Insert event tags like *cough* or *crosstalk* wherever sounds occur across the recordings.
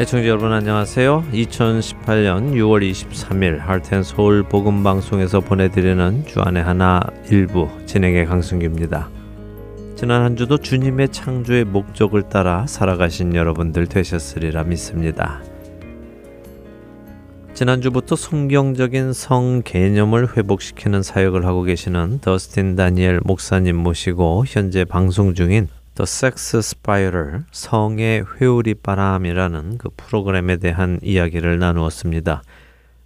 애청자 여러분 안녕하세요. 2018년 6월 23일 할텐 서울 복음 방송에서 보내드리는 주안의 하나 일부 진행의 강승규입니다. 지난 한 주도 주님의 창조의 목적을 따라 살아가신 여러분들 되셨으리라 믿습니다. 지난주부터 성경적인 성 개념을 회복시키는 사역을 하고 계시는 더스틴 다니엘 목사님 모시고 현재 방송 중인 The Sex Spiral 성의 회오리 바람이라는 그 프로그램에 대한 이야기를 나누었습니다.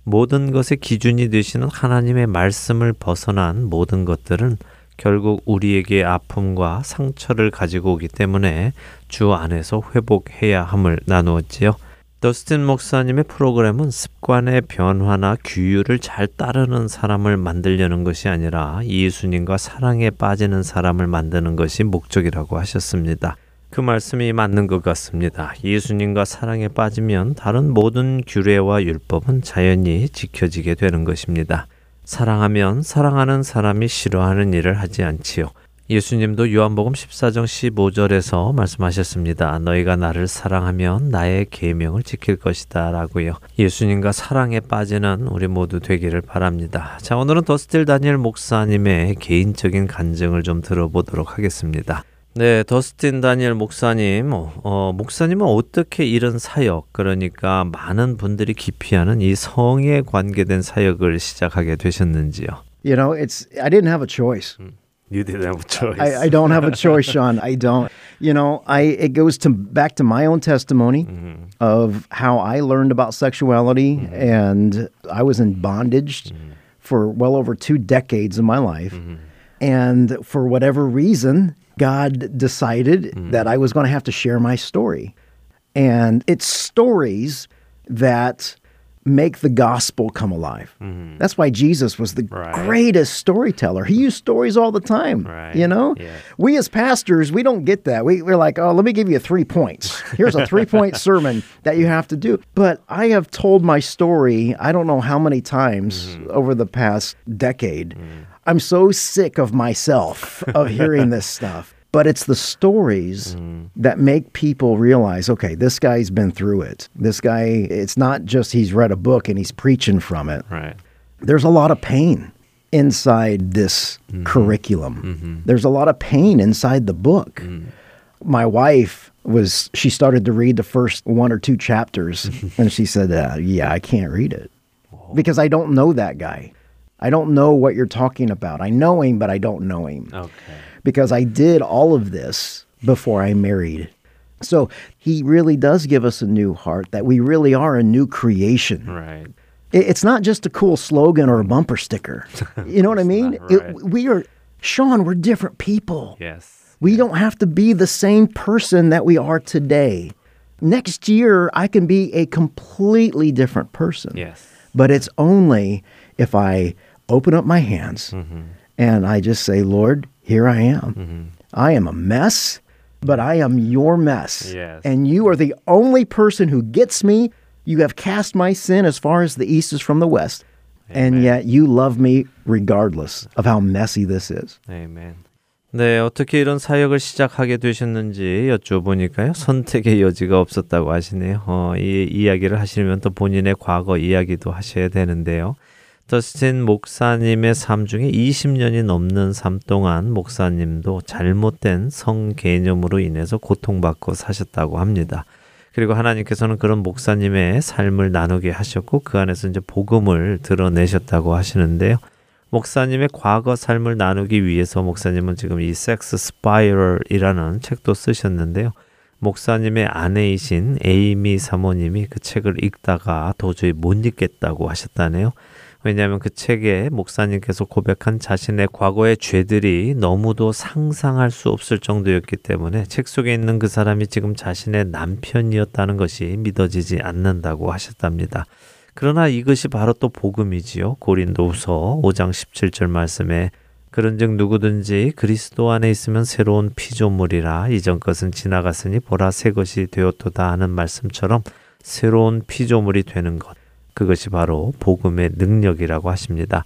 모든 것의 기준이 되시는 하나님의 말씀을 벗어난 모든 것들은 결국 우리에게 아픔과 상처를 가지고 오기 때문에 주 안에서 회복해야 함을 나누었지요. 더스틴 목사님의 프로그램은 습관의 변화나 규율을 잘 따르는 사람을 만들려는 것이 아니라 예수님과 사랑에 빠지는 사람을 만드는 것이 목적이라고 하셨습니다. 그 말씀이 맞는 것 같습니다. 예수님과 사랑에 빠지면 다른 모든 규례와 율법은 자연히 지켜지게 되는 것입니다. 사랑하면 사랑하는 사람이 싫어하는 일을 하지 않지요. 예수님도 요한복음 14장 15절에서 말씀하셨습니다. 너희가 나를 사랑하면 나의 계명을 지킬 것이다 라고요. 예수님과 사랑에 빠지는 우리 모두 되기를 바랍니다. 자, 오늘은 더스틸 다니엘 목사님의 개인적인 간증을 좀 들어보도록 하겠습니다. 네, 더스틴 다니엘 목사님, 어, 목사님은 어떻게 이런 사역, 그러니까 많은 분들이 기피하는 이 성에 관계된 사역을 시작하게 되셨는지요? You know, it's I didn't have a choice. 음. You didn't have a choice. I, I don't have a choice, Sean. I don't. You know, I it goes to back to my own testimony mm-hmm. of how I learned about sexuality, mm-hmm. and I was in bondage mm-hmm. for well over two decades of my life, mm-hmm. and for whatever reason, God decided mm-hmm. that I was going to have to share my story, and it's stories that make the gospel come alive. Mm-hmm. That's why Jesus was the right. greatest storyteller. He used stories all the time. Right. You know, yeah. we as pastors, we don't get that. We, we're like, oh, let me give you three points. Here's a three point *laughs* sermon that you have to do. But I have told my story, I don't know how many times mm-hmm. over the past decade. Mm-hmm. I'm so sick of myself of hearing this *laughs* stuff but it's the stories mm. that make people realize okay this guy's been through it. This guy it's not just he's read a book and he's preaching from it. Right. There's a lot of pain inside this mm-hmm. curriculum. Mm-hmm. there's a lot of pain inside the book. Mm. my wife was she started to read the first one or two chapters *laughs* and she said uh, yeah i can't read it. Because i don't know that guy. I don't know what you're talking about. I know him but i don't know him. Okay because I did all of this before I married. So he really does give us a new heart that we really are a new creation. Right. It's not just a cool slogan or a bumper sticker. *laughs* You know what I mean? Right. It, we are, Sean, we're different people. Yes. We don't have to be the same person that we are today. Next year, I can be a completely different person. Yes. But it's only if I open up my hands mm-hmm. and I just say, Lord, here I am. Mm-hmm. I am a mess, but I am your mess. Yes. And you are the only person who gets me. You have cast my sin as far as the east is from the west. Amen. And yet you love me regardless of how messy this is. Amen. 네, 어떻게 이런 사역을 시작하게 되셨는지 여쭤보니까요. 선택의 여지가 없었다고 하시네요. 어, 이 이야기를 하시면 또 본인의 과거 이야기도 하셔야 되는데요. 더스틴 목사님의 삶 중에 20년이 넘는 삶 동안 목사님도 잘못된 성 개념으로 인해서 고통받고 사셨다고 합니다. 그리고 하나님께서는 그런 목사님의 삶을 나누게 하셨고 그 안에서 이제 복음을 드러내셨다고 하시는데요. 목사님의 과거 삶을 나누기 위해서 목사님은 지금 이 섹스 스파이럴이라는 책도 쓰셨는데요. 목사님의 아내이신 에이미 사모님이 그 책을 읽다가 도저히 못 읽겠다고 하셨다네요. 왜냐하면 그 책에 목사님께서 고백한 자신의 과거의 죄들이 너무도 상상할 수 없을 정도였기 때문에 책 속에 있는 그 사람이 지금 자신의 남편이었다는 것이 믿어지지 않는다고 하셨답니다. 그러나 이것이 바로 또 복음이지요. 고린도후서 5장 17절 말씀에 그런즉 누구든지 그리스도 안에 있으면 새로운 피조물이라 이전 것은 지나갔으니 보라 새 것이 되었도다 하는 말씀처럼 새로운 피조물이 되는 것 그것이 바로 복음의 능력이라고 하십니다.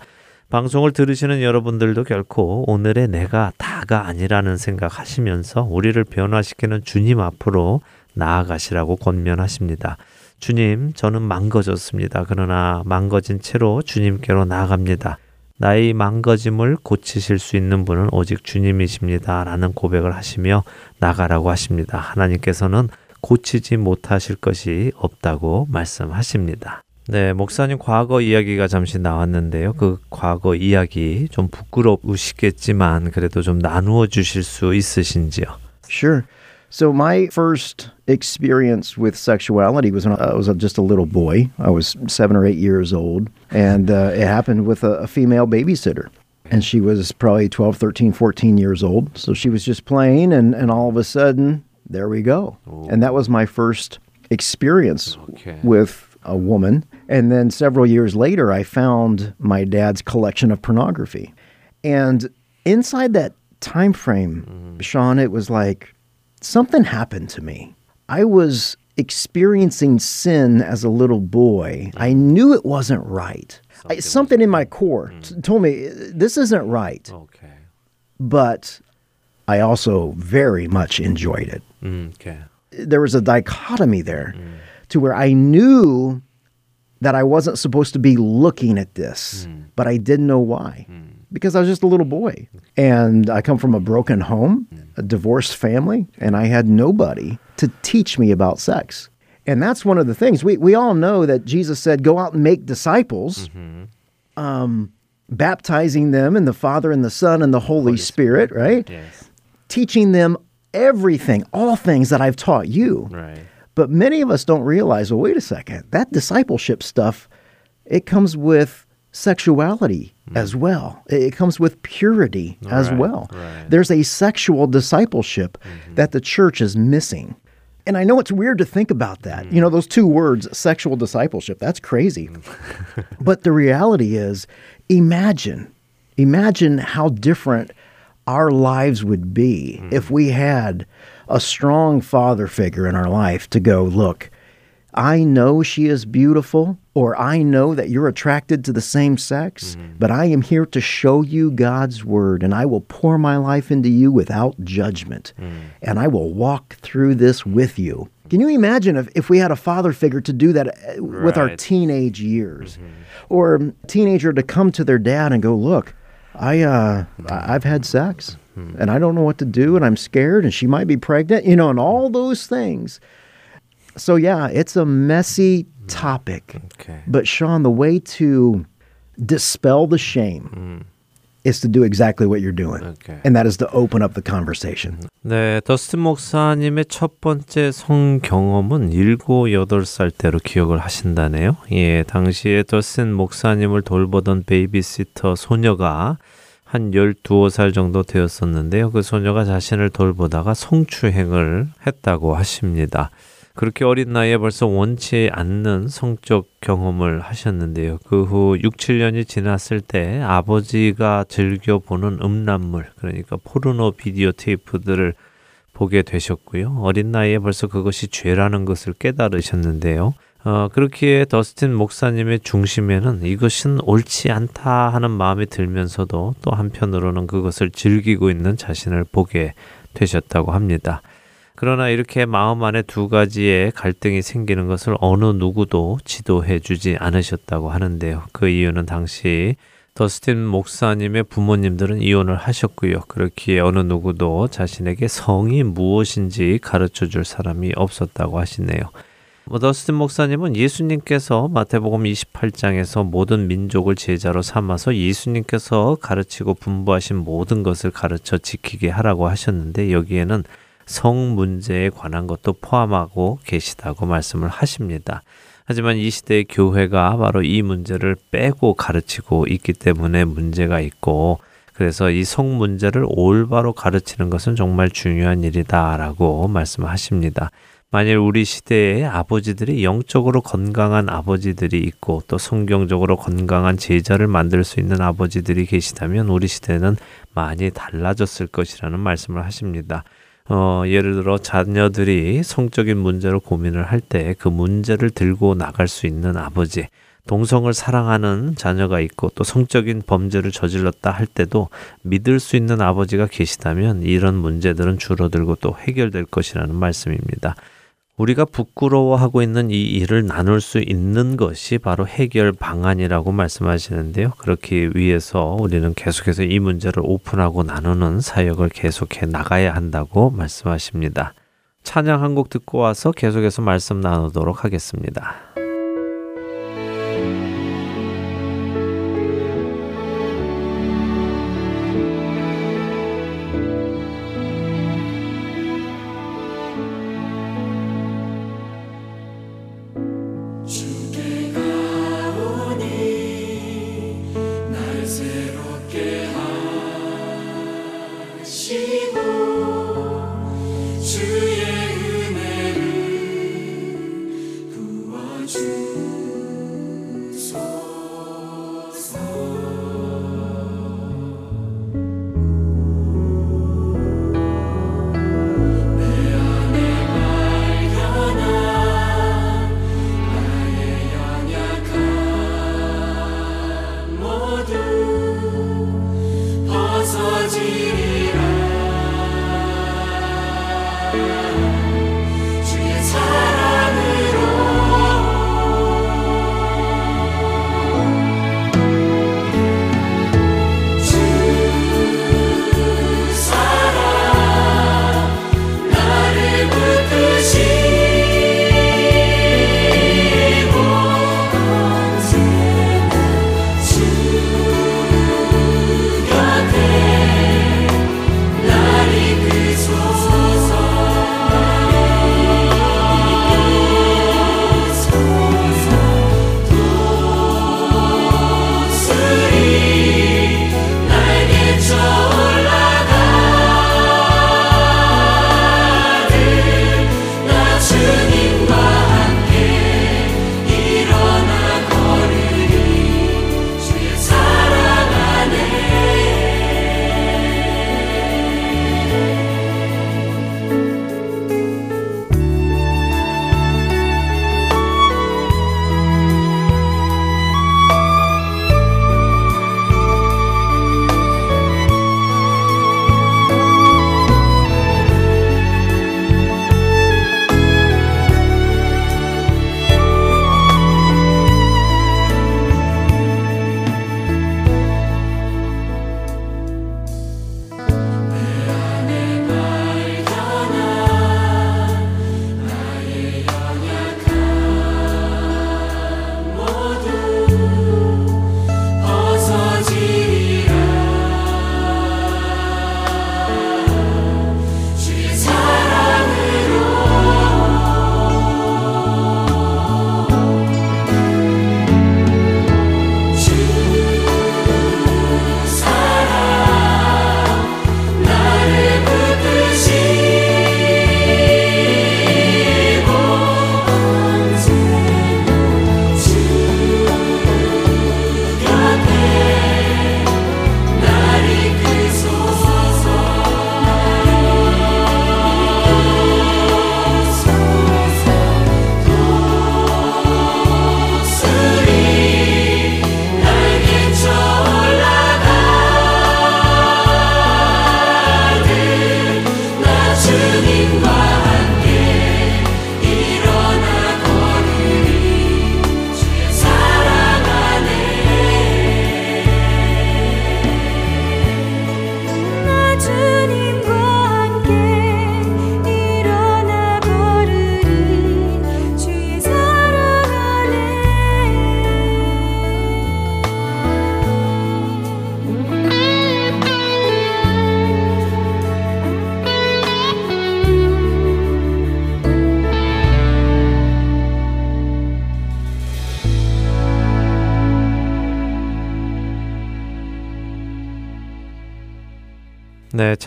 방송을 들으시는 여러분들도 결코 오늘의 내가 다가 아니라는 생각하시면서 우리를 변화시키는 주님 앞으로 나아가시라고 권면하십니다. 주님, 저는 망가졌습니다. 그러나 망가진 채로 주님께로 나아갑니다. 나의 망가짐을 고치실 수 있는 분은 오직 주님이십니다. 라는 고백을 하시며 나가라고 하십니다. 하나님께서는 고치지 못하실 것이 없다고 말씀하십니다. 네, 목사님 과거 이야기가 잠시 나왔는데요. 그 과거 이야기 좀 부끄러우시겠지만 그래도 좀 나누어 주실 수 있으신지요? Sure. So my first experience with sexuality was when I was just a little boy. I was seven or eight years old, and uh, it happened with a, a female babysitter. And she was probably 12, 13, 14 years old. So she was just playing, and, and all of a sudden, there we go. And that was my first experience Okay. with a woman. And then several years later, I found my dad's collection of pornography. And inside that time frame, mm-hmm. Sean, it was like something happened to me. I was experiencing sin as a little boy. Mm. I knew it wasn't right. Something, I, something in my core mm. t- told me this isn't right. Okay. But I also very much enjoyed it. Mm, okay. There was a dichotomy there mm. to where I knew that I wasn't supposed to be looking at this, hmm. but I didn't know why. Hmm. Because I was just a little boy. And I come from a broken home, hmm. a divorced family, and I had nobody to teach me about sex. And that's one of the things. We, we all know that Jesus said, Go out and make disciples, mm-hmm. um, baptizing them in the Father and the Son and the Holy, Spirit, right? Yes. Teaching them everything, all things that I've taught you. Right. But many of us don't realize, well, wait a second, that discipleship stuff, it comes with sexuality hmm. as well. It comes with purity as well. right. There's a sexual discipleship mm-hmm. that the church is missing. And I know it's weird to think about that. You mm. know, those two words, sexual discipleship, that's crazy. Mm. *laughs* but the reality is, imagine, imagine how different our lives would be if mm. we had a strong father figure in our life to go, look, I know she is beautiful, or I know that you're attracted to the same sex, but I am here to show you God's word, and I will pour my life into you without judgment, and I will walk through this with you. Can you imagine if, if we had a father figure to do that uh, with our teenage years, or a teenager to come to their dad and go, "Look, I uh, I've had sex, and I don't know what to do, and I'm scared, and she might be pregnant, you know, and all those things." So yeah, it's a messy topic, 오케이. but Sean, the way to dispel the shame is to do exactly what you're doing, Okay. and that is to open up the conversation. 네, 더스틴 목사님의 첫 번째 성 경험은 7, 8살 때로 기억을 하신다네요. 예, 당시에 더스틴 목사님을 돌보던 베이비시터 소녀가 한 12살 정도 되었었는데요. 그 소녀가 자신을 돌보다가 성추행을 했다고 하십니다. 그렇게 어린 나이에 벌써 원치 않는 성적 경험을 하셨는데요. 그 후 6, 7년이 지났을 때 아버지가 즐겨보는 음란물, 그러니까 포르노 비디오 테이프들을 보게 되셨고요. 어린 나이에 벌써 그것이 죄라는 것을 깨달으셨는데요. 어, 그렇기에 더스틴 목사님의 중심에는 이것은 옳지 않다 하는 마음이 들면서도 또 한편으로는 그것을 즐기고 있는 자신을 보게 되셨다고 합니다. 그러나 이렇게 마음 안에 두 가지의 갈등이 생기는 것을 어느 누구도 지도해 주지 않으셨다고 하는데요. 그 이유는 당시 더스틴 목사님의 부모님들은 이혼을 하셨고요. 그렇기에 어느 누구도 자신에게 성이 무엇인지 가르쳐 줄 사람이 없었다고 하시네요. 뭐 더스틴 목사님은 예수님께서 마태복음 28장에서 모든 민족을 제자로 삼아서 예수님께서 가르치고 분부하신 모든 것을 가르쳐 지키게 하라고 하셨는데 여기에는 성 문제에 관한 것도 포함하고 계시다고 말씀을 하십니다. 하지만 이 시대의 교회가 바로 이 문제를 빼고 가르치고 있기 때문에 문제가 있고 그래서 이 성 문제를 올바로 가르치는 것은 정말 중요한 일이다라고 말씀하십니다. 만일 우리 시대에 아버지들이 영적으로 건강한 아버지들이 있고 또 성경적으로 건강한 제자를 만들 수 있는 아버지들이 계시다면 우리 시대는 많이 달라졌을 것이라는 말씀을 하십니다. 어, 예를 들어 자녀들이 성적인 문제로 고민을 할 때 그 문제를 들고 나갈 수 있는 아버지, 동성을 사랑하는 자녀가 있고 또 성적인 범죄를 저질렀다 할 때도 믿을 수 있는 아버지가 계시다면 이런 문제들은 줄어들고 또 해결될 것이라는 말씀입니다. 우리가 부끄러워하고 있는 이 일을 나눌 수 있는 것이 바로 해결 방안이라고 말씀하시는데요. 그렇기 위해서 우리는 계속해서 이 문제를 오픈하고 나누는 사역을 계속해 나가야 한다고 말씀하십니다. 찬양 한 곡 듣고 와서 계속해서 말씀 나누도록 하겠습니다.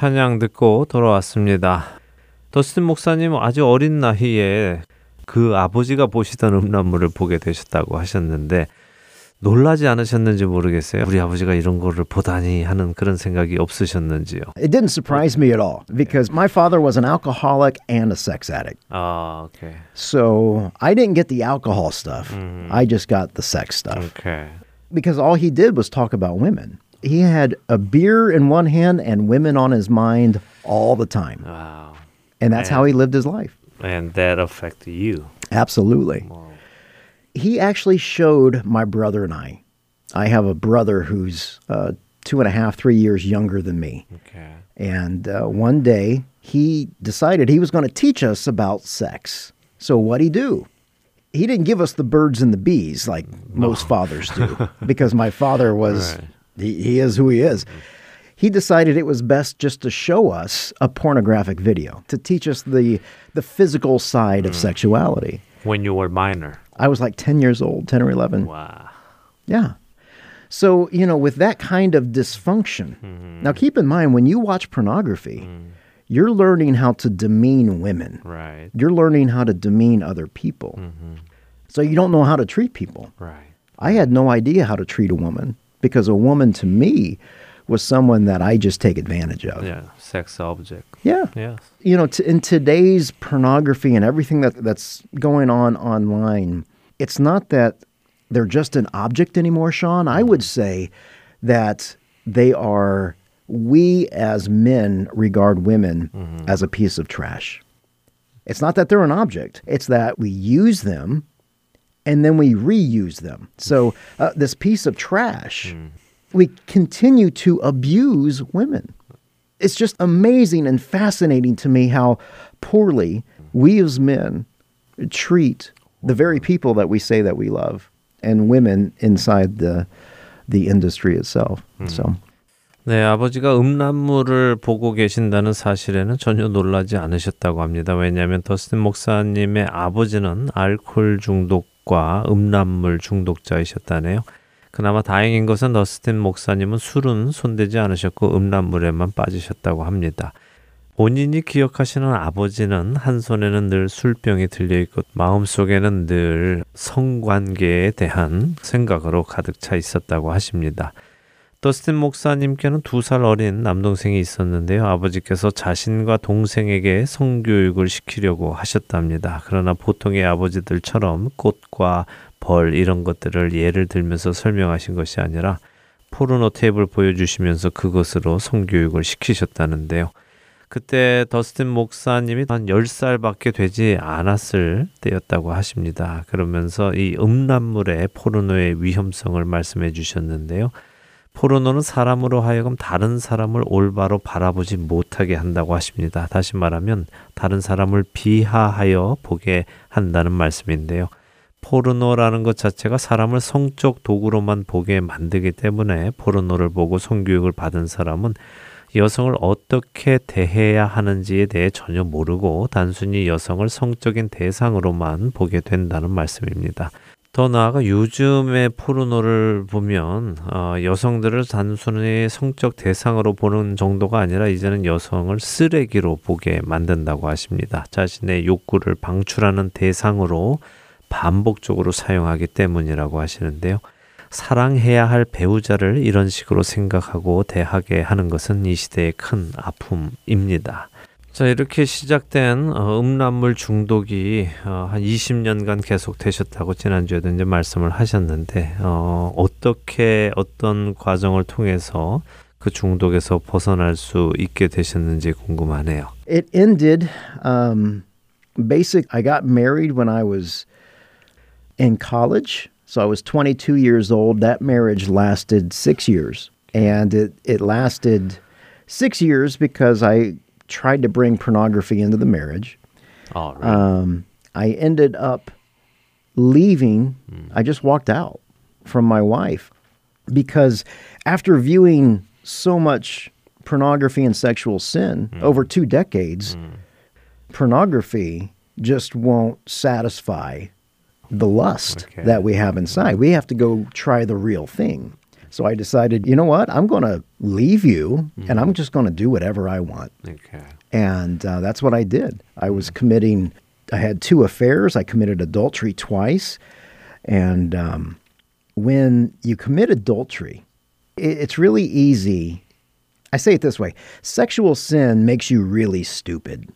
찬양 듣고 돌아왔습니다. 더스틴 목사님 아주 어린 나이에 그 아버지가 보시던 음란물을 보게 되셨다고 하셨는데 놀라지 않으셨는지 모르겠어요. 우리 아버지가 이런 거를 보다니 하는 그런 생각이 없으셨는지요. It didn't surprise me at all because my father was an alcoholic and a sex addict. 아, 오케이. So I didn't get the alcohol stuff. I just got the sex stuff. 오케이. Because all he did was talk about women. He had a beer in one hand and women on his mind all the time. 와우. And that's how he lived his life. And that affected you. Absolutely. He actually showed my brother and I. I have a brother who's uh, two and a half, three years younger than me. Okay. And uh, one day he decided he was going to teach us about sex. So what'd he do? He didn't give us the birds and the bees like most fathers do, *laughs* because my father was, Right. He, he is who he is. He decided it was best just to show us a pornographic video, to teach us the, the physical side of mm. sexuality. When you were minor. I was like 10 years old, 10 or 11. Wow. Yeah. So, you know, with that kind of dysfunction, mm-hmm. now keep in mind when you watch pornography, mm. you're learning how to demean women. Right. You're learning how to demean other people. Mm-hmm. So you don't know how to treat people. Right. I had no idea how to treat a woman because a woman to me was someone that I just take advantage of. Yeah. Sex object. Yeah. Yes. You know, t- in today's pornography and everything that, that's going on online, it's not that they're just an object anymore, Sean. I would say that they are, we as men regard women mm-hmm. as a piece of trash. It's not that they're an object, it's that we use them and then we reuse them. So, uh, this piece of trash, we continue to abuse women. It's just amazing and fascinating to me how poorly we as men treat the very people that we say that we love and women inside the the industry itself. So, 네, 아버지가 음란물을 보고 계신다는 사실에는 전혀 놀라지 않으셨다고 합니다. 왜냐하면 더스틴 목사님의 아버지는 알코올 중독 과 음란물 중독자이셨다네요. 그나마 다행인 것은 더스틴 목사님은 술은 손대지 않으셨고 음란물에만 빠지셨다고 합니다. 본인이 기억하시는 아버지는 한 손에는 늘 술병이 들려 있고 마음속에는 늘 성관계에 대한 생각으로 가득 차 있었다고 하십니다. 더스틴 목사님께는 두 살 어린 남동생이 있었는데요. 아버지께서 자신과 동생에게 성교육을 시키려고 하셨답니다. 그러나 보통의 아버지들처럼 꽃과 벌 이런 것들을 예를 들면서 설명하신 것이 아니라 포르노 테이프를 보여주시면서 그것으로 성교육을 시키셨다는데요. 그때 더스틴 목사님이 한 10살밖에 되지 않았을 때였다고 하십니다. 그러면서 이 음란물의 포르노의 위험성을 말씀해 주셨는데요. 포르노는 사람으로 하여금 다른 사람을 올바로 바라보지 못하게 한다고 하십니다. 다시 말하면 다른 사람을 비하하여 보게 한다는 말씀인데요. 포르노라는 것 자체가 사람을 성적 도구로만 보게 만들기 때문에 포르노를 보고 성교육을 받은 사람은 여성을 어떻게 대해야 하는지에 대해 전혀 모르고 단순히 여성을 성적인 대상으로만 보게 된다는 말씀입니다. 더 나아가 요즘의 포르노를 보면 어, 여성들을 단순히 성적 대상으로 보는 정도가 아니라 이제는 여성을 쓰레기로 보게 만든다고 하십니다. 자신의 욕구를 방출하는 대상으로 반복적으로 사용하기 때문이라고 하시는데요. 사랑해야 할 배우자를 이런 식으로 생각하고 대하게 하는 것은 이 시대의 큰 아픔입니다. 자, 이렇게 시작된 어, 음란물 중독이 어, 한 20년간 계속 되셨다고 지난주에도 이제 말씀을 하셨는데, 어, 어떻게 어떤 과정을 통해서 그 중독에서 벗어날 수 있게 되셨는지 궁금하네요. it ended um, basic I got married when I was in college. So I was 22 years old. That marriage lasted 6 years. And it it lasted 6 years because I tried to bring pornography into the marriage. 어, Um, I ended up leaving. Hmm. I just walked out from my wife because after viewing so much pornography and sexual sin hmm. over two decades, hmm. pornography just won't satisfy the lust Okay. that we have inside. We have to go try the real thing. So I decided, you know what? I'm going to leave you mm-hmm. and I'm mm-hmm. just going to do whatever I want. Okay. And uh, that's what I did. I was mm. committing, I had two affairs. I committed adultery twice. And um, when you commit adultery, it, it's really easy. I say it this way sexual sin makes you really stupid.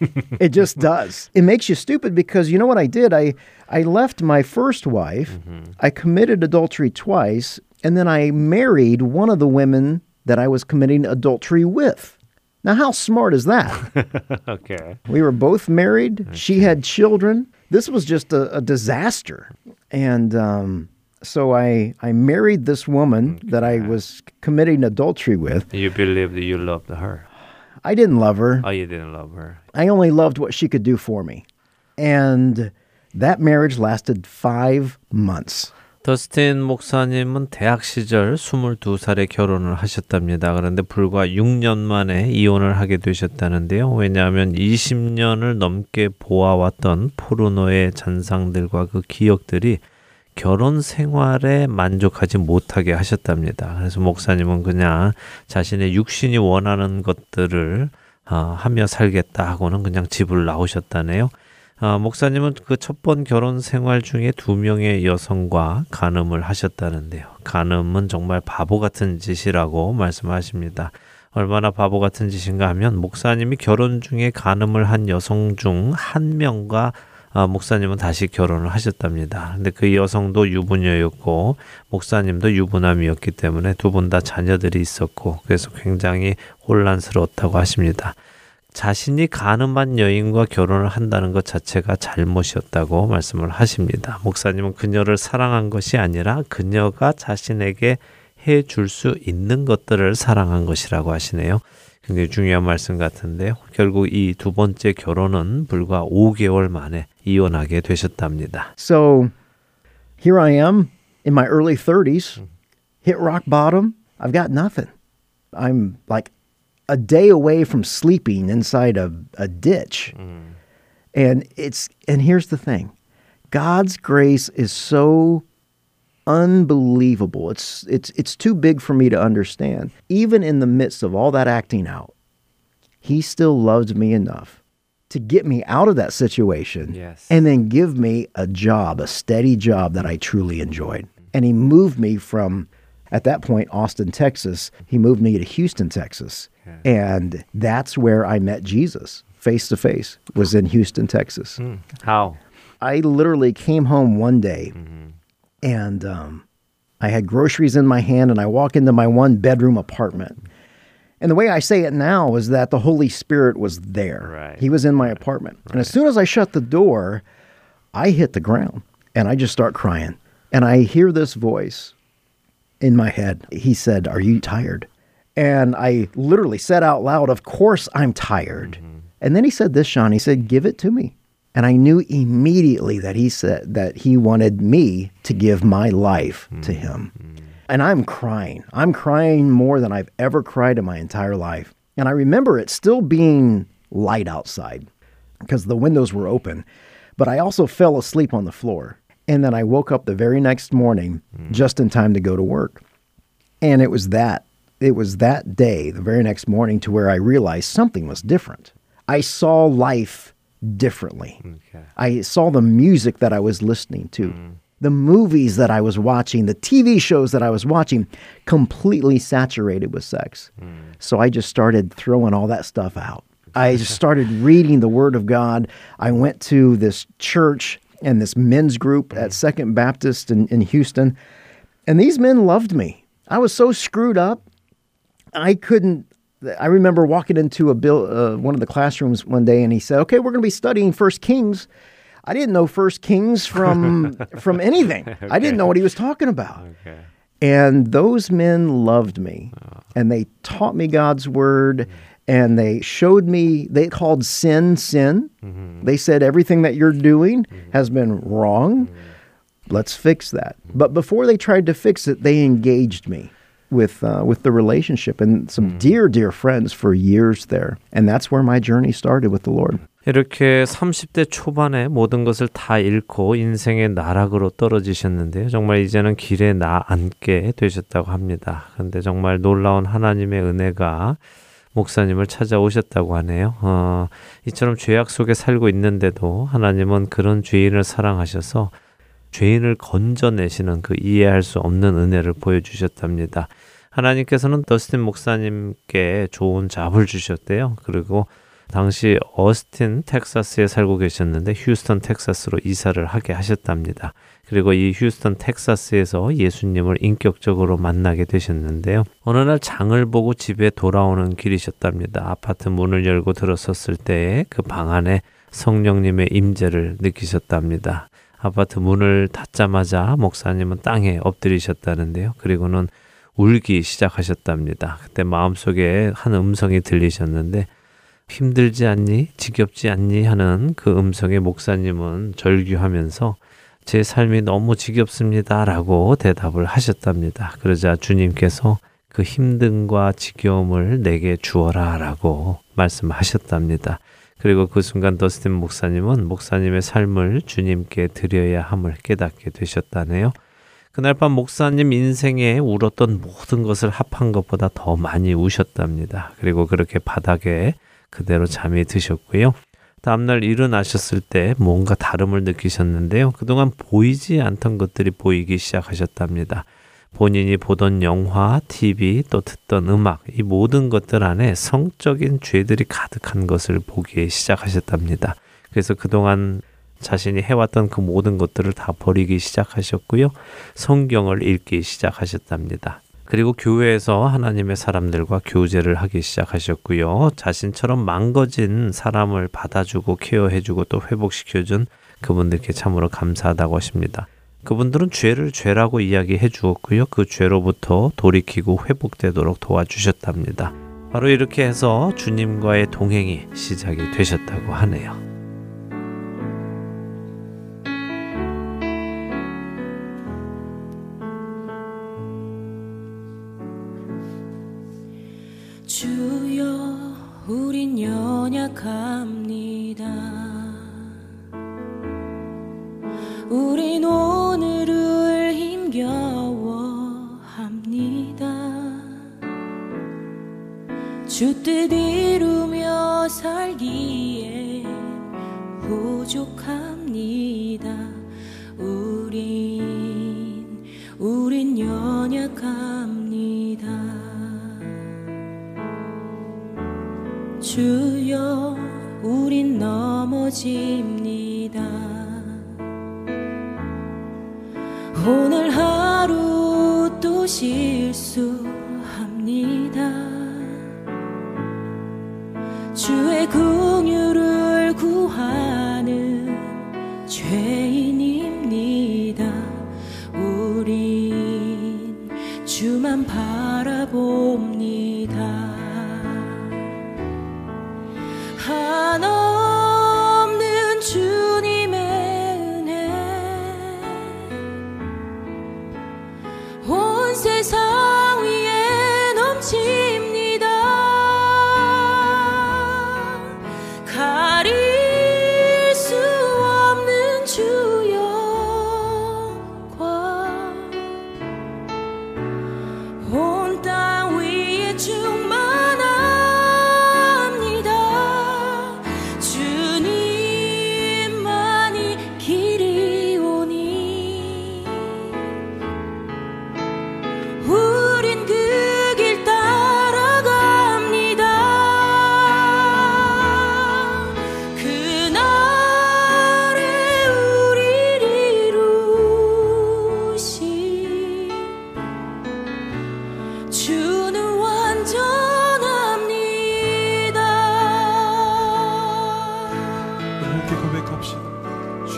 *laughs* it just does. It makes you stupid because you know what I did? I I left my first wife. Mm-hmm. I committed adultery twice, and then I married one of the women that I was committing adultery with. Now, how smart is that? *laughs* okay. We were both married. She had children. This was just a, a disaster. And um, so I, I married this woman that I was committing adultery with. You believed you loved her. I didn't love her. Oh, you didn't love her. I only loved what she could do for me. And that marriage lasted five months. 더스틴 목사님은 대학 시절 22살에 결혼을 하셨답니다. 그런데 불과 6년 만에 이혼을 하게 되셨다는데요. 왜냐하면 20년을 넘게 보아왔던 포르노의 잔상들과 그 기억들이 결혼 생활에 만족하지 못하게 하셨답니다. 그래서 목사님은 그냥 자신의 육신이 원하는 것들을 어, 하며 살겠다 하고는 그냥 집을 나오셨다네요. 어, 목사님은 그 첫 번 결혼 생활 중에 두 명의 여성과 간음을 하셨다는데요. 간음은 정말 바보 같은 짓이라고 말씀하십니다. 얼마나 바보 같은 짓인가 하면 목사님이 결혼 중에 간음을 한 여성 중 한 명과 아, 목사님은 다시 결혼을 하셨답니다. 근데 그 여성도 유부녀였고 목사님도 유부남이었기 때문에 두 분 다 자녀들이 있었고 그래서 굉장히 혼란스러웠다고 하십니다. 자신이 가늠한 여인과 결혼을 한다는 것 자체가 잘못이었다고 말씀을 하십니다. 목사님은 그녀를 사랑한 것이 아니라 그녀가 자신에게 해 줄 수 있는 것들을 사랑한 것이라고 하시네요. 굉장히 중요한 말씀 같은데요. 결국 이 두 번째 결혼은 불과 5개월 만에 이혼하게 되셨답니다. So here I am in my early 30s, hit rock bottom. I've got nothing. I'm like a day away from sleeping inside a, a ditch. And it's and here's the thing. God's grace is so unbelievable. It's it's it's too big for me to understand. Even in the midst of all that acting out, he still loved me enough to get me out of that situation Yes. and then give me a job, a steady job that I truly enjoyed. And he moved me from at that point Austin, Texas, he moved me to Houston, Texas. And that's where I met Jesus face to face was in Houston, Texas. How? I literally came home one day and um, I had groceries in my hand and I walk into my one bedroom apartment. And the way I say it now is that the Holy Spirit was there. Right. He was in my apartment. And as soon as I shut the door, I hit the ground and I just start crying. And I hear this voice in my head. He said, Are you tired? And I literally said out loud, Of course I'm tired. Mm-hmm. And then he said this, Sean. He said, Give it to me. And I knew immediately that he said that he wanted me to give my life to mm-hmm. him. And I'm crying. I'm crying more than I've ever cried in my entire life. And I remember it still being light outside because the windows were open. But I also fell asleep on the floor. And then I woke up the very next morning mm. just in time to go to work. And it was that it was that day, the very next morning, to where I realized something was different. I saw life differently. Okay. I saw the music that I was listening to, mm. the movies that I was watching, the TV shows that I was watching, completely saturated with sex. Mm. So I just started throwing all that stuff out. I just started reading the Word of God. I went to this church and this men's group at mm. Second Baptist in, in Houston, and these men loved me. I was so screwed up. I couldn't. I remember walking into a bill, uh, one of the classrooms one day, and he said, "Okay, we're going to be studying First Kings." I didn't know First Kings from *laughs* from anything. I didn't know what he was talking about. Okay. And those men loved me, oh. and they taught me God's word, and they showed me. They called sin sin. Mm-hmm. They said everything that you're doing mm-hmm. has been wrong. Mm-hmm. Let's fix that. But before they tried to fix it, they engaged me with uh, with the relationship and some dear dear friends for years there. And that's where my journey started with the Lord. 이렇게 30대 초반에 모든 것을 다 잃고 인생의 나락으로 떨어지셨는데요. 정말 이제는 길에 나 앉게 되셨다고 합니다. 근데 정말 놀라운 하나님의 은혜가 목사님을 찾아오셨다고 하네요. 어, 이처럼 죄악 속에 살고 있는데도 하나님은 그런 죄인을 사랑하셔서 죄인을 건져내시는 그 이해할 수 없는 은혜를 보여주셨답니다. 하나님께서는 더스틴 목사님께 좋은 잡을 주셨대요. 그리고 당시 어스틴 텍사스에 살고 계셨는데 휴스턴 텍사스로 이사를 하게 하셨답니다. 그리고 이 휴스턴 텍사스에서 예수님을 인격적으로 만나게 되셨는데요. 어느 날 장을 보고 집에 돌아오는 길이셨답니다. 아파트 문을 열고 들어섰을 때에 그 방 안에 성령님의 임재를 느끼셨답니다. 아파트 문을 닫자마자 목사님은 땅에 엎드리셨다는데요. 그리고는 울기 시작하셨답니다. 그때 마음속에 한 음성이 들리셨는데 힘들지 않니? 지겹지 않니? 하는 그 음성에 목사님은 절규하면서 제 삶이 너무 지겹습니다. 라고 대답을 하셨답니다. 그러자 주님께서 그 힘듦과 지겨움을 내게 주어라 라고 말씀하셨답니다. 그리고 그 순간 더스틴 목사님은 목사님의 삶을 주님께 드려야 함을 깨닫게 되셨다네요. 그날 밤 목사님 인생에 울었던 모든 것을 합한 것보다 더 많이 우셨답니다. 그리고 그렇게 바닥에 그대로 잠이 드셨고요. 다음날 일어나셨을 때 뭔가 다름을 느끼셨는데요. 그동안 보이지 않던 것들이 보이기 시작하셨답니다. 본인이 보던 영화, TV, 또 듣던 음악, 이 모든 것들 안에 성적인 죄들이 가득한 것을 보기 시작하셨답니다. 그래서 그동안 자신이 해왔던 그 모든 것들을 다 버리기 시작하셨고요. 성경을 읽기 시작하셨답니다. 그리고 교회에서 하나님의 사람들과 교제를 하기 시작하셨고요. 자신처럼 망가진 사람을 받아주고 케어해주고 또 회복시켜준 그분들께 참으로 감사하다고 하십니다. 그분들은 죄를 죄라고 이야기해 주었고요. 그 죄로부터 돌이키고 회복되도록 도와주셨답니다. 바로 이렇게 해서 주님과의 동행이 시작이 되셨다고 하네요. 연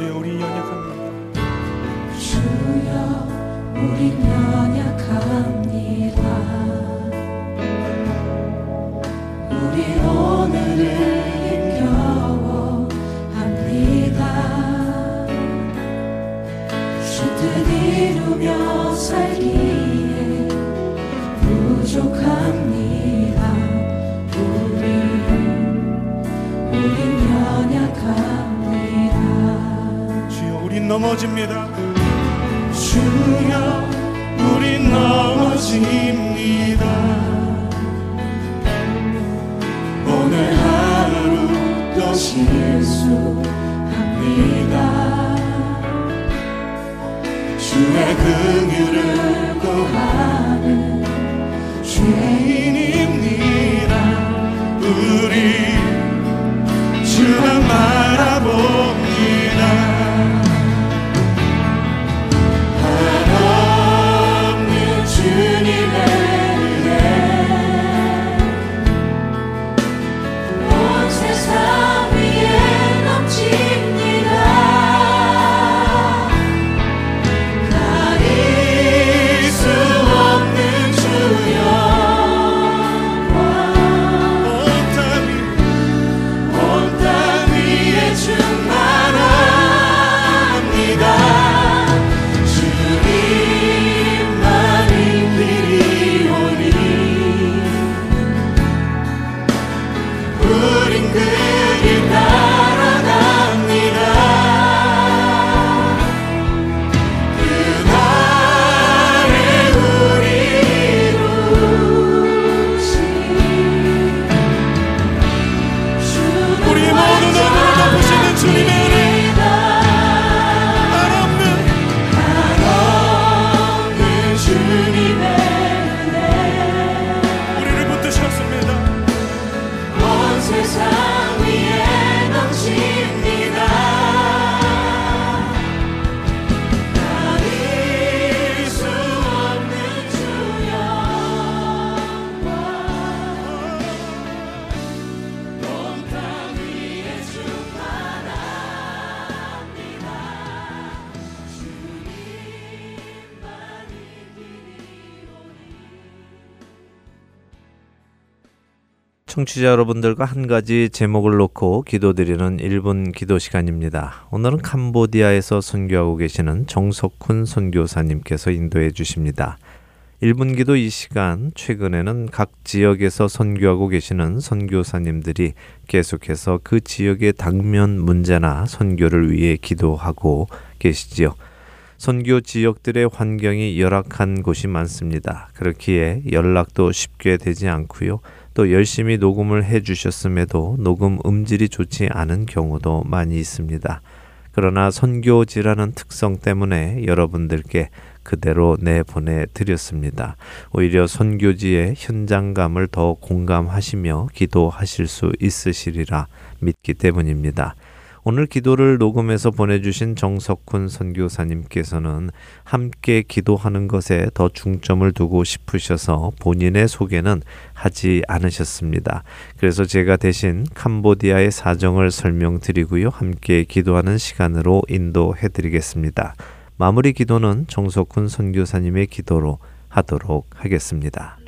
주여 우리 연약합니다. 주여 우린 연약합니다 넘어집니다. 주여 우린 넘어집니다. 오늘 하루 또 실수합니다. 주의 긍휼을 구하는 죄인입니다. 우리 바라봅 청취자 여러분들과 한 가지 제목을 놓고 기도드리는 1분 기도 시간입니다. 오늘은 캄보디아에서 선교하고 계시는 정석훈 선교사님께서 인도해 주십니다. 1분 기도 이 시간 최근에는 각 지역에서 선교하고 계시는 선교사님들이 계속해서 그 지역의 당면 문제나 선교를 위해 기도하고 계시지요. 선교 지역들의 환경이 열악한 곳이 많습니다. 그렇기에 연락도 쉽게 되지 않고요. 또 열심히 녹음을 해 주셨음에도 녹음 음질이 좋지 않은 경우도 많이 있습니다. 그러나 선교지라는 특성 때문에 여러분들께 그대로 내보내 드렸습니다. 오히려 선교지의 현장감을 더 공감하시며 기도하실 수 있으시리라 믿기 때문입니다. 오늘 기도를 녹음해서 보내주신 정석훈 선교사님께서는 함께 기도하는 것에 더 중점을 두고 싶으셔서 본인의 소개는 하지 않으셨습니다. 그래서 제가 대신 캄보디아의 사정을 설명드리고요. 함께 기도하는 시간으로 인도해 드리겠습니다. 마무리 기도는 정석훈 선교사님의 기도로 하도록 하겠습니다.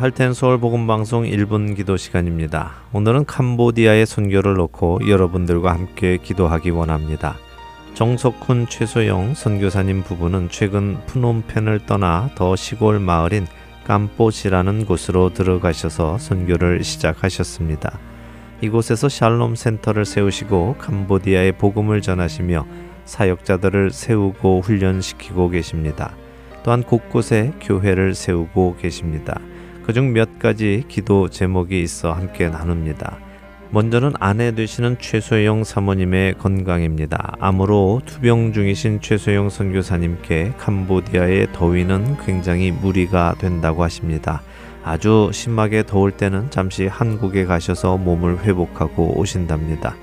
할텐 서울 복음 방송 1분 기도 시간입니다. 오늘은 캄보디아의 선교를 놓고 여러분들과 함께 기도하기 원합니다. 정석훈 최소영 선교사님 부부는 최근 푸놈펜을 떠나 더 시골 마을인 깜뽀시라는 곳으로 들어가셔서 선교를 시작하셨습니다. 이곳에서 샬롬 센터를 세우시고 캄보디아의 복음을 전하시며 사역자들을 세우고 훈련시키고 계십니다. 또한 곳곳에 교회를 세우고 계십니다. 그중 몇 가지 기도 제목이 있어 함께 나눕니다. 먼저는 아내 되시는 최소영 사모님의 건강입니다. 암으로 투병 중이신 최소영 선교사님께 캄보디아의 더위는 굉장히 무리가 된다고 하십니다. 아주 심하게 더울 때는 잠시 한국에 가셔서 몸을 회복하고 오신답니다.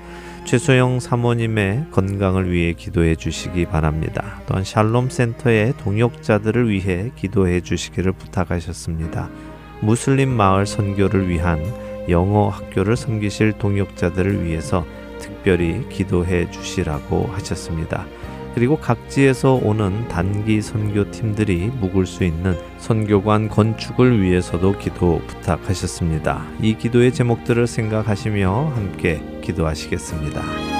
최소영 사모님의 건강을 위해 기도해 주시기 바랍니다. 또한 샬롬 센터의 동역자들을 위해 기도해 주시기를 부탁하셨습니다. 무슬림 마을 선교를 위한 영어 학교를 섬기실 동역자들을 위해서 특별히 기도해 주시라고 하셨습니다. 그리고 각지에서 오는 단기 선교팀들이 묵을 수 있는 선교관 건축을 위해서도 기도 부탁하셨습니다. 이 기도의 제목들을 생각하시며 함께 기도하시겠습니다.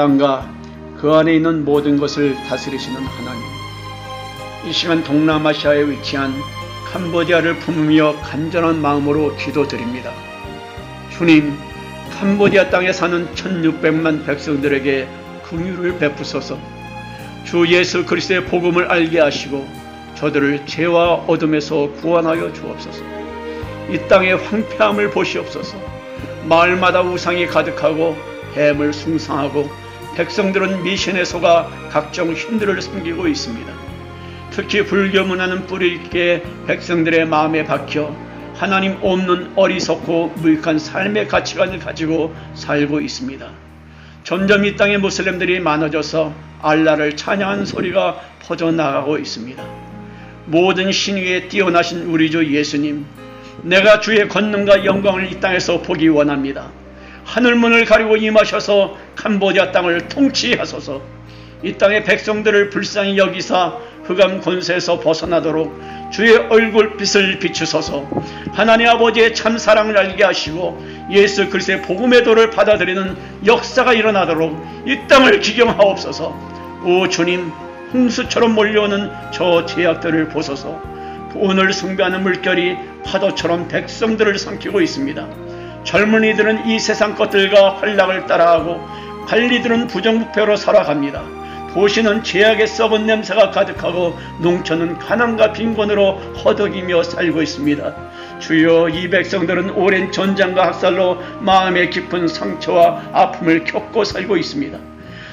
땅과 그 안에 있는 모든 것을 다스리시는 하나님. 이 시간 동남아시아에 위치한 캄보디아를 품으며 간절한 마음으로 기도드립니다. 주님, 캄보디아 땅에 사는 1600만 백성들에게 긍휼을 베푸소서. 주 예수 그리스도의 복음을 알게 하시고 저들을 죄와 어둠에서 구원하여 주옵소서. 이 땅의 황폐함을 보시옵소서. 마을마다 우상이 가득하고 뱀을 숭상하고 백성들은 미신에 속아 각종 신들을 섬기고 있습니다. 특히 불교 문화는 뿌리 있게 백성들의 마음에 박혀 하나님 없는 어리석고 무익한 삶의 가치관을 가지고 살고 있습니다. 점점 이 땅에 무슬림들이 많아져서 알라를 찬양하는 소리가 퍼져나가고 있습니다. 모든 신 위에 뛰어나신 우리 주 예수님, 내가 주의 권능과 영광을 이 땅에서 보기 원합니다. 하늘문을 가리고 임하셔서 캄보디아 땅을 통치하소서. 이 땅의 백성들을 불쌍히 여기사 흑암 권세에서 벗어나도록 주의 얼굴빛을 비추소서. 하나님 아버지의 참 사랑을 알게 하시고 예수 그리스도의 복음의 도를 받아들이는 역사가 일어나도록 이 땅을 기경하옵소서. 오 주님, 홍수처럼 몰려오는 저 죄악들을 보소서. 오늘 숭배하는 물결이 파도처럼 백성들을 삼키고 있습니다. 젊은이들은 이 세상 것들과 활락을 따라하고 관리들은 부정부패로 살아갑니다. 도시는 죄악의 썩은 냄새가 가득하고 농촌은 가난과 빈곤으로 허덕이며 살고 있습니다. 주여 이 백성들은 오랜 전장과 학살로 마음의 깊은 상처와 아픔을 겪고 살고 있습니다.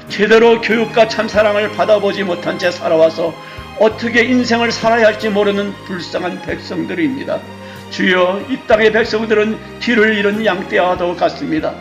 제대로 교육과 참사랑을 받아보지 못한 채 살아와서 어떻게 인생을 살아야 할지 모르는 불쌍한 백성들입니다. 주여 이 땅의 백성들은 길을 잃은 양떼와도 같습니다.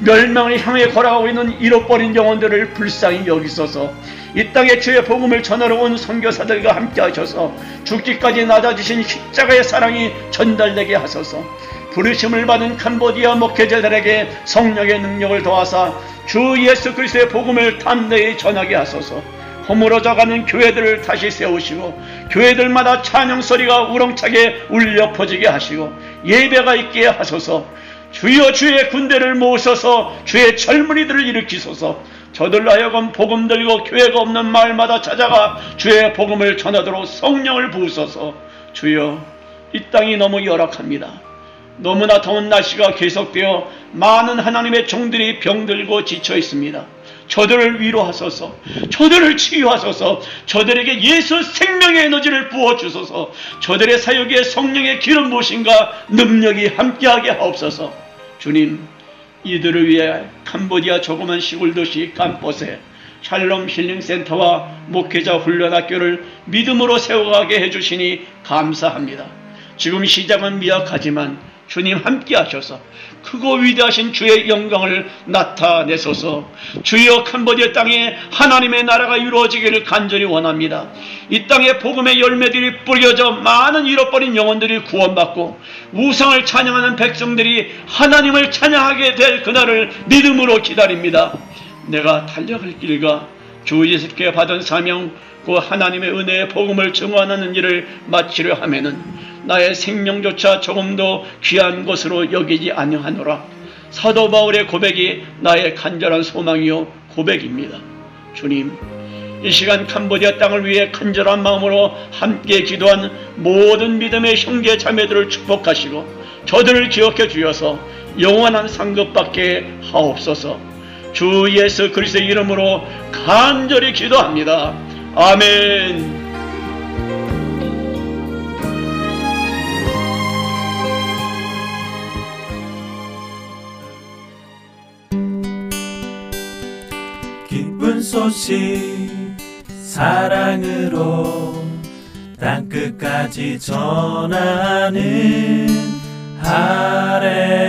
멸망을 향해 걸어가고 있는 잃어버린 영혼들을 불쌍히 여기소서. 이 땅에 주의 복음을 전하러 온 선교사들과 함께 하셔서 죽기까지 낮아지신 십자가의 사랑이 전달되게 하소서. 부르심을 받은 캄보디아 목회자들에게 성령의 능력을 도와사 주 예수 그리스도의 복음을 담대히 전하게 하소서 허물어져가는 교회들을 다시 세우시고 교회들마다 찬양 소리가 우렁차게 울려 퍼지게 하시고 예배가 있게 하소서 주여 주의 군대를 모으소서 주의 젊은이들을 일으키소서 저들로 하여금 복음 들고 교회가 없는 마을마다 찾아가 주의 복음을 전하도록 성령을 부으소서 주여 이 땅이 너무 열악합니다. 너무나 더운 날씨가 계속되어 많은 하나님의 종들이 병들고 지쳐 있습니다. 저들을 위로하소서, 저들을 치유하소서, 저들에게 예수 생명의 에너지를 부어주소서, 저들의 사역에 성령의 기름 부으심과 능력이 함께하게 하옵소서. 주님, 이들을 위해 캄보디아 조그만 시골 도시 깜포세 샬롬 힐링센터와 목회자 훈련학교를 믿음으로 세워가게 해주시니 감사합니다. 지금 시작은 미약하지만 주님 함께 하셔서 크고 위대하신 주의 영광을 나타내소서 주여 캄보디아 땅에 하나님의 나라가 이루어지기를 간절히 원합니다. 이 땅에 복음의 열매들이 뿌려져 많은 잃어버린 영혼들이 구원받고 우상을 찬양하는 백성들이 하나님을 찬양하게 될 그날을 믿음으로 기다립니다. 내가 달려갈 길과 주 예수께 받은 사명 그 하나님의 은혜의 복음을 증언하는 일을 마치려 하면은 나의 생명조차 조금도 귀한 것으로 여기지 아니하노라. 사도 바울의 고백이 나의 간절한 소망이요 고백입니다. 주님, 이 시간 캄보디아 땅을 위해 간절한 마음으로 함께 기도한 모든 믿음의 형제 자매들을 축복하시고 저들을 기억해 주셔서 영원한 상급받게 하옵소서. 주 예수 그리스도의 이름으로 간절히 기도합니다. 아멘. 소식 사랑으로 땅끝까지 전하는 아랜소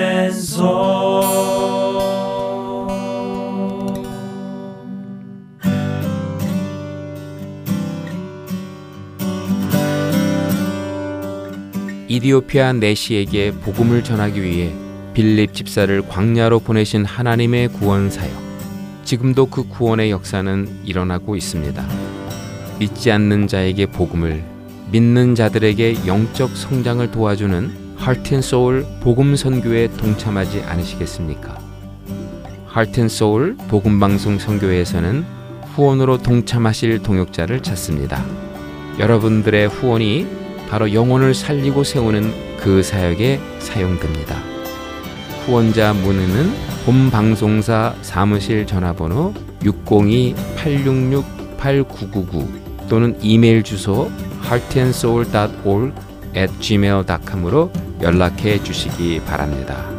이디오피아 내시에게 복음을 전하기 위해 빌립 집사를 광야로 보내신 하나님의 구원 사역. 지금도 그 구원의 역사는 일어나고 있습니다. 믿지 않는 자에게 복음을, 믿는 자들에게 영적 성장을 도와주는 하트앤소울 복음 선교에 동참하지 않으시겠습니까? 하트앤소울 복음 방송 선교회에서는 후원으로 동참하실 동역자를 찾습니다. 여러분들의 후원이 바로 영혼을 살리고 세우는 그 사역에 사용됩니다. 후원자 문의는 본 방송사 사무실 전화번호 602-866-8999 또는 이메일 주소 heartandsoul.org at gmail.com으로 연락해 주시기 바랍니다.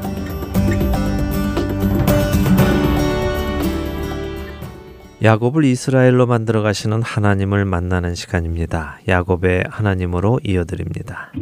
야곱을 이스라엘로 만들어 가시는 하나님을 만나는 시간입니다. 야곱의 하나님으로 이어드립니다.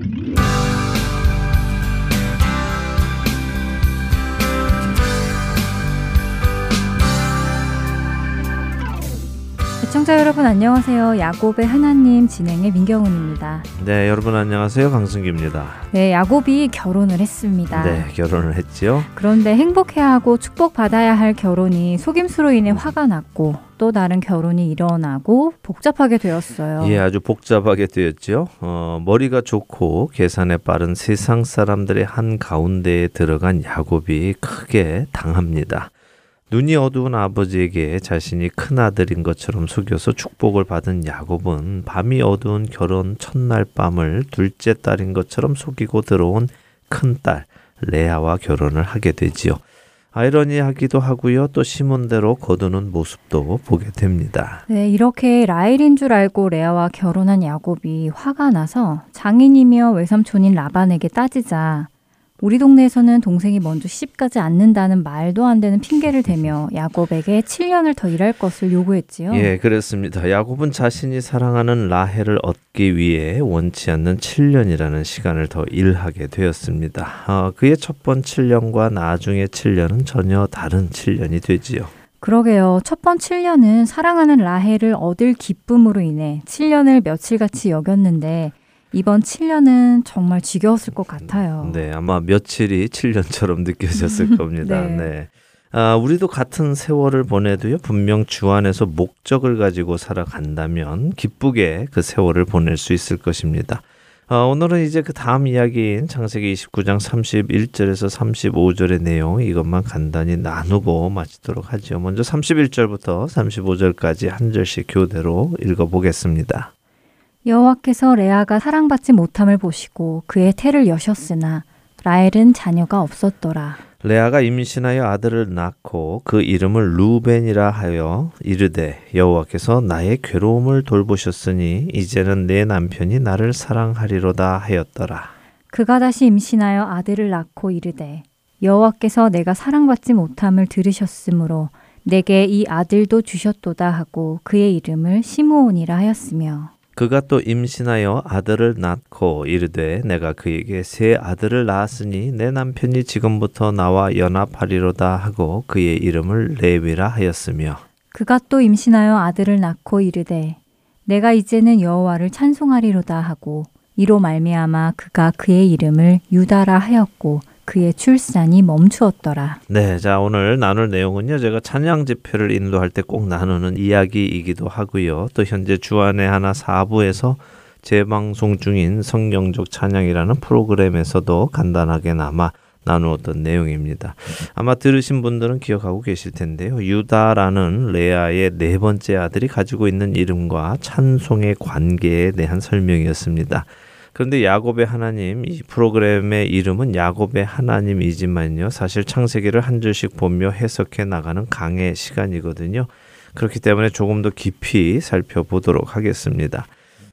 시청자 여러분 안녕하세요. 야곱의 하나님 진행의 민경훈입니다. 네, 여러분 안녕하세요. 강승기입니다. 네, 야곱이 결혼을 했습니다. 네, 결혼을 했지요. 그런데 행복해하고 축복받아야 할 결혼이 속임수로 인해 화가 났고 또 다른 결혼이 일어나고 복잡하게 되었어요. 예, 아주 복잡하게 되었죠. 어, 머리가 좋고 계산에 빠른 세상 사람들의 한 가운데에 들어간 야곱이 크게 당합니다. 눈이 어두운 아버지에게 자신이 큰 아들인 것처럼 속여서 축복을 받은 야곱은 밤이 어두운 결혼 첫날 밤을 둘째 딸인 것처럼 속이고 들어온 큰 딸 레아와 결혼을 하게 되지요. 아이러니하기도 하고요. 또 시몬대로 거두는 모습도 보게 됩니다. 네, 이렇게 라헬인 줄 알고 레아와 결혼한 야곱이 화가 나서 장인이며 외삼촌인 라반에게 따지자 우리 동네에서는 동생이 먼저 시집가지 않는다는 말도 안 되는 핑계를 대며 야곱에게 7년을 더 일할 것을 요구했지요. 예, 그렇습니다. 야곱은 자신이 사랑하는 라헬을 얻기 위해 원치 않는 7년이라는 시간을 더 일하게 되었습니다. 어, 그의 첫 번 7년과 나중의 7년은 전혀 다른 7년이 되지요. 그러게요. 첫 번 7년은 사랑하는 라헬을 얻을 기쁨으로 인해 7년을 며칠같이 여겼는데 이번 7년은 정말 지겨웠을 것 같아요. 네, 아마 며칠이 7년처럼 느껴졌을 *laughs* 겁니다. 네. 네. 아, 우리도 같은 세월을 보내도요, 분명 주 안에서 목적을 가지고 살아간다면 기쁘게 그 세월을 보낼 수 있을 것입니다. 아, 오늘은 이제 그 다음 이야기인 창세기 29장 31절에서 35절의 내용 이것만 간단히 나누고 마치도록 하죠. 먼저 31절부터 35절까지 한 절씩 교대로 읽어보겠습니다. 여호와께서 레아가 사랑받지 못함을 보시고 그의 태를 여셨으나 라헬은 자녀가 없었더라. 레아가 임신하여 아들을 낳고 그 이름을 루벤이라 하여 이르되 여호와께서 나의 괴로움을 돌보셨으니 이제는 내 남편이 나를 사랑하리로다 하였더라. 그가 다시 임신하여 아들을 낳고 이르되 여호와께서 내가 사랑받지 못함을 들으셨으므로 내게 이 아들도 주셨도다 하고 그의 이름을 시므온이라 하였으며 그가 또 임신하여 아들을 낳고 이르되 내가 그에게 새 아들을 낳았으니 내 남편이 지금부터 나와 연합하리로다 하고 그의 이름을 레위라 하였으며. 그가 또 임신하여 아들을 낳고 이르되 내가 이제는 여호와를 찬송하리로다 하고 이로 말미암아 그가 그의 이름을 유다라 하였고 그의 출산이 멈추었더라. 네, 자 오늘 나눌 내용은요. 제가 찬양 집회를 인도할 때 꼭 나누는 이야기이기도 하고요. 또 현재 주안의 하나 사부에서 재방송 중인 성경적 찬양이라는 프로그램에서도 간단하게 남아 나누었던 내용입니다. 아마 들으신 분들은 기억하고 계실 텐데요. 유다라는 레아의 네 번째 아들이 가지고 있는 이름과 찬송의 관계에 대한 설명이었습니다. 그런데 야곱의 하나님 이 프로그램의 이름은 야곱의 하나님이지만요. 사실 창세기를 한 줄씩 보며 해석해 나가는 강의 시간이거든요. 그렇기 때문에 조금 더 깊이 살펴보도록 하겠습니다.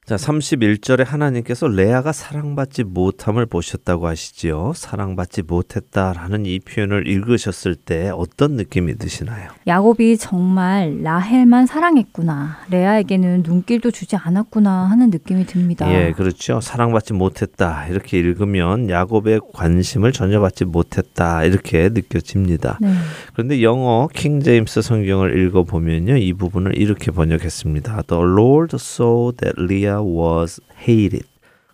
자, 31절에 하나님께서 레아가 사랑받지 못함을 보셨다고 하시지요. 사랑받지 못했다라는 이 표현을 읽으셨을 때 어떤 느낌이 드시나요? 야곱이 정말 라헬만 사랑했구나. 레아에게는 눈길도 주지 않았구나 하는 느낌이 듭니다. 예, 그렇죠. 사랑받지 못했다. 이렇게 읽으면 야곱의 관심을 전혀 받지 못했다. 이렇게 느껴집니다. 네. 그런데 영어 킹 제임스 성경을 읽어 보면요. 이 부분을 이렇게 번역했습니다. The Lord saw that Leah was hated.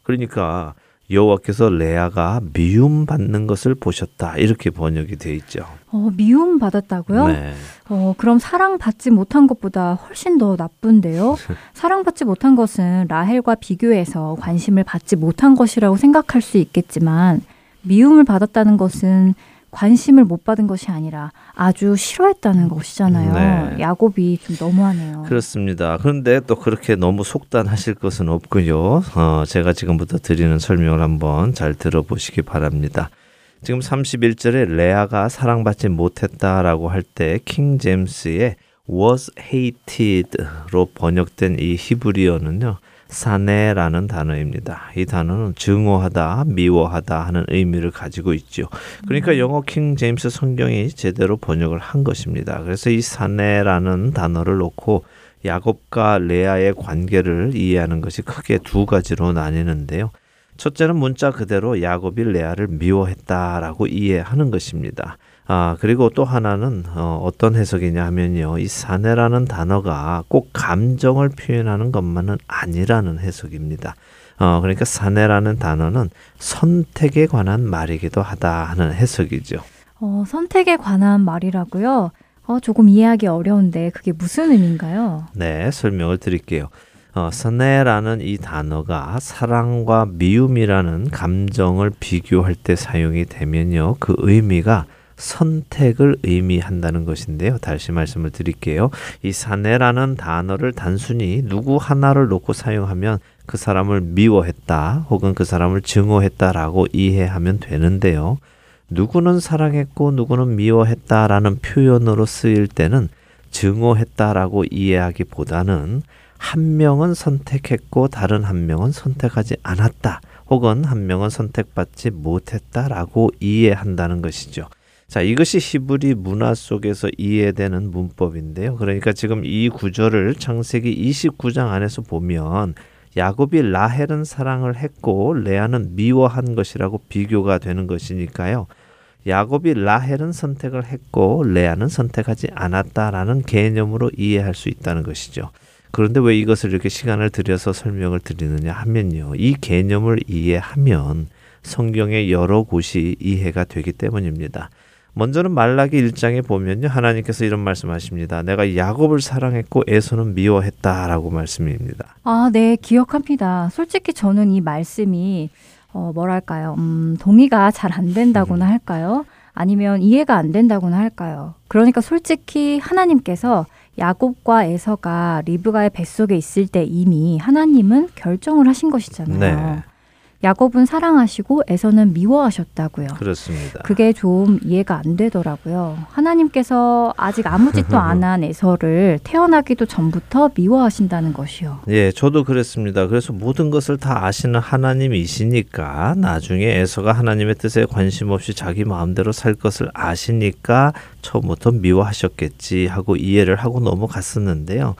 그러니까 여호와께서 레아가 미움 받는 것을 보셨다. 이렇게 번역이 돼 있죠. 어, 미움 받았다고요? 네. 어, 그럼 사랑받지 못한 것보다 훨씬 더 나쁜데요? *laughs* 사랑받지 못한 것은 라헬과 비교해서 관심을 받지 못한 것이라고 생각할 수 있겠지만, 미움을 받았다는 것은 관심을 못 받은 것이 아니라 아주 싫어했다는 것이잖아요. 네. 야곱이 좀 너무하네요. 그렇습니다. 그런데 또 그렇게 너무 속단하실 것은 없고요. 어, 제가 지금부터 드리는 설명을 한번 잘 들어보시기 바랍니다. 지금 31절에 레아가 사랑받지 못했다라고 할 때 킹 제임스의 was hated로 번역된 이 히브리어는요. 사네라는 단어입니다. 이 단어는 증오하다, 미워하다 하는 의미를 가지고 있죠. 그러니까 영어 킹 제임스 성경이 제대로 번역을 한 것입니다. 그래서 이 사네라는 단어를 놓고 야곱과 레아의 관계를 이해하는 것이 크게 두 가지로 나뉘는데요. 첫째는 문자 그대로 야곱이 레아를 미워했다라고 이해하는 것입니다. 아, 그리고 또 하나는 어, 어떤 해석이냐 하면요. 이 사내라는 단어가 꼭 감정을 표현하는 것만은 아니라는 해석입니다. 어, 그러니까 사내라는 단어는 선택에 관한 말이기도 하다 하는 해석이죠. 어, 선택에 관한 말이라고요. 어, 조금 이해하기 어려운데 그게 무슨 의미인가요? 네, 설명을 드릴게요. 어, 사내라는 이 단어가 사랑과 미움이라는 감정을 비교할 때 사용이 되면요. 그 의미가 선택을 의미한다는 것인데요. 다시 말씀을 드릴게요. 이 사내라는 단어를 단순히 누구 하나를 놓고 사용하면 그 사람을 미워했다 혹은 그 사람을 증오했다라고 이해하면 되는데요. 누구는 사랑했고 누구는 미워했다라는 표현으로 쓰일 때는 증오했다라고 이해하기보다는 한 명은 선택했고 다른 한 명은 선택하지 않았다. 혹은 한 명은 선택받지 못했다라고 이해한다는 것이죠. 자, 이것이 히브리 문화 속에서 이해되는 문법인데요. 그러니까 지금 이 구절을 창세기 29장 안에서 보면 야곱이 라헬은 사랑을 했고 레아는 미워한 것이라고 비교가 되는 것이니까요. 야곱이 라헬은 선택을 했고 레아는 선택하지 않았다라는 개념으로 이해할 수 있다는 것이죠. 그런데 왜 이것을 이렇게 시간을 들여서 설명을 드리느냐 하면요. 이 개념을 이해하면 성경의 여러 곳이 이해가 되기 때문입니다. 먼저는 말라기 1장에 보면요. 하나님께서 이런 말씀하십니다. 내가 야곱을 사랑했고 에서는 미워했다라고 말씀입니다. 아, 네, 기억합니다. 솔직히 저는 이 말씀이 어, 뭐랄까요? 음, 동의가 잘 안 된다고나 할까요? 아니면 이해가 안 된다고나 할까요? 그러니까 솔직히 하나님께서 야곱과 에서가 리브가의 뱃속에 있을 때 이미 하나님은 결정을 하신 것이잖아요. 네. 야곱은 사랑하시고 에서는 미워하셨다고요. 그렇습니다. 그게 좀 이해가 안 되더라고요. 하나님께서 아직 아무 짓도 안 한 에서를 태어나기도 전부터 미워하신다는 것이요. 예, 저도 그랬습니다. 그래서 모든 것을 다 아시는 하나님이시니까 나중에 에서가 하나님의 뜻에 관심 없이 자기 마음대로 살 것을 아시니까 처음부터 미워하셨겠지 하고 이해를 하고 넘어갔었는데요.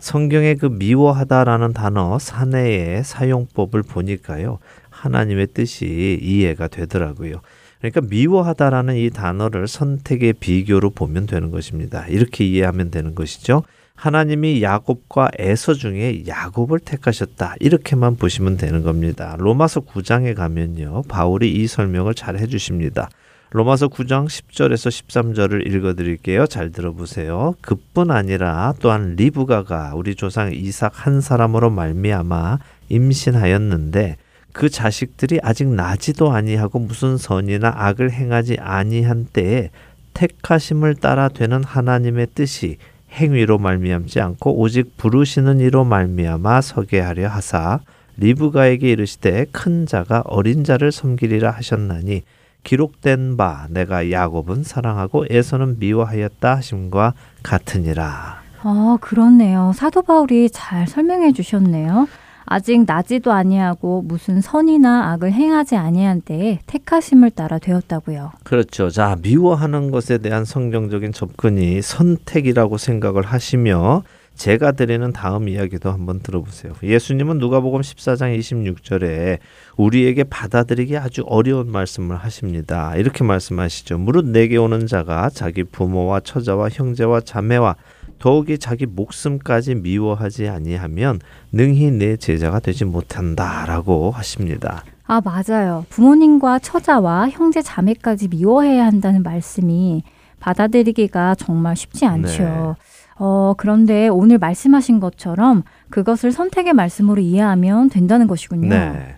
성경의 그 미워하다라는 단어 사내의 사용법을 보니까요. 하나님의 뜻이 이해가 되더라고요. 그러니까 미워하다라는 이 단어를 선택의 비교로 보면 되는 것입니다. 이렇게 이해하면 되는 것이죠. 하나님이 야곱과 에서 중에 야곱을 택하셨다. 이렇게만 보시면 되는 겁니다. 로마서 9장에 가면요. 바울이 이 설명을 잘 해주십니다. 로마서 9장 10절에서 13절을 읽어 드릴게요. 잘 들어보세요. 그뿐 아니라 또한 리브가가 우리 조상 이삭 한 사람으로 말미암아 임신하였는데 그 자식들이 아직 나지도 아니하고 무슨 선이나 악을 행하지 아니한 때에 택하심을 따라 되는 하나님의 뜻이 행위로 말미암지 않고 오직 부르시는 이로 말미암아 서게 하려 하사 리브가에게 이르시되 큰 자가 어린 자를 섬기리라 하셨나니 기록된 바 내가 야곱은 사랑하고 에서는 미워하였다 하심과 같으니라. 아, 그렇네요. 사도 바울이 잘 설명해 주셨네요. 아직 나지도 아니하고 무슨 선이나 악을 행하지 아니한 때에 택하심을 따라 되었다고요. 그렇죠. 자, 미워하는 것에 대한 성경적인 접근이 선택이라고 생각을 하시며 제가 드리는 다음 이야기도 한번 들어보세요. 예수님은 누가복음 14장 26절에 우리에게 받아들이기 아주 어려운 말씀을 하십니다. 이렇게 말씀하시죠. 무릇 내게 오는 자가 자기 부모와 처자와 형제와 자매와 더욱이 자기 목숨까지 미워하지 아니하면 능히 내 제자가 되지 못한다라고 하십니다. 아, 맞아요. 부모님과 처자와 형제 자매까지 미워해야 한다는 말씀이 받아들이기가 정말 쉽지 않죠. 네. 어, 그런데 오늘 말씀하신 것처럼 그것을 선택의 말씀으로 이해하면 된다는 것이군요. 네.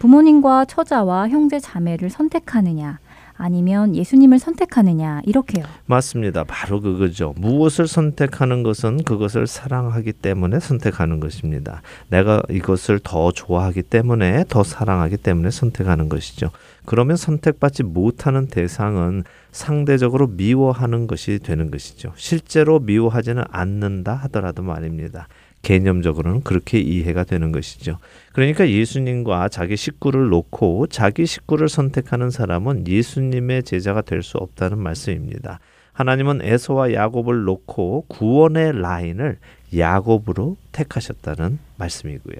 부모님과 처자와 형제 자매를 선택하느냐, 아니면 예수님을 선택하느냐 이렇게요. 맞습니다. 바로 그거죠. 무엇을 선택하는 것은 그것을 사랑하기 때문에 선택하는 것입니다. 내가 이것을 더 좋아하기 때문에 더 사랑하기 때문에 선택하는 것이죠. 그러면 선택받지 못하는 대상은 상대적으로 미워하는 것이 되는 것이죠. 실제로 미워하지는 않는다 하더라도 말입니다. 개념적으로는 그렇게 이해가 되는 것이죠. 그러니까 예수님과 자기 식구를 놓고 자기 식구를 선택하는 사람은 예수님의 제자가 될 수 없다는 말씀입니다. 하나님은 에서와 야곱을 놓고 구원의 라인을 야곱으로 택하셨다는 말씀이고요.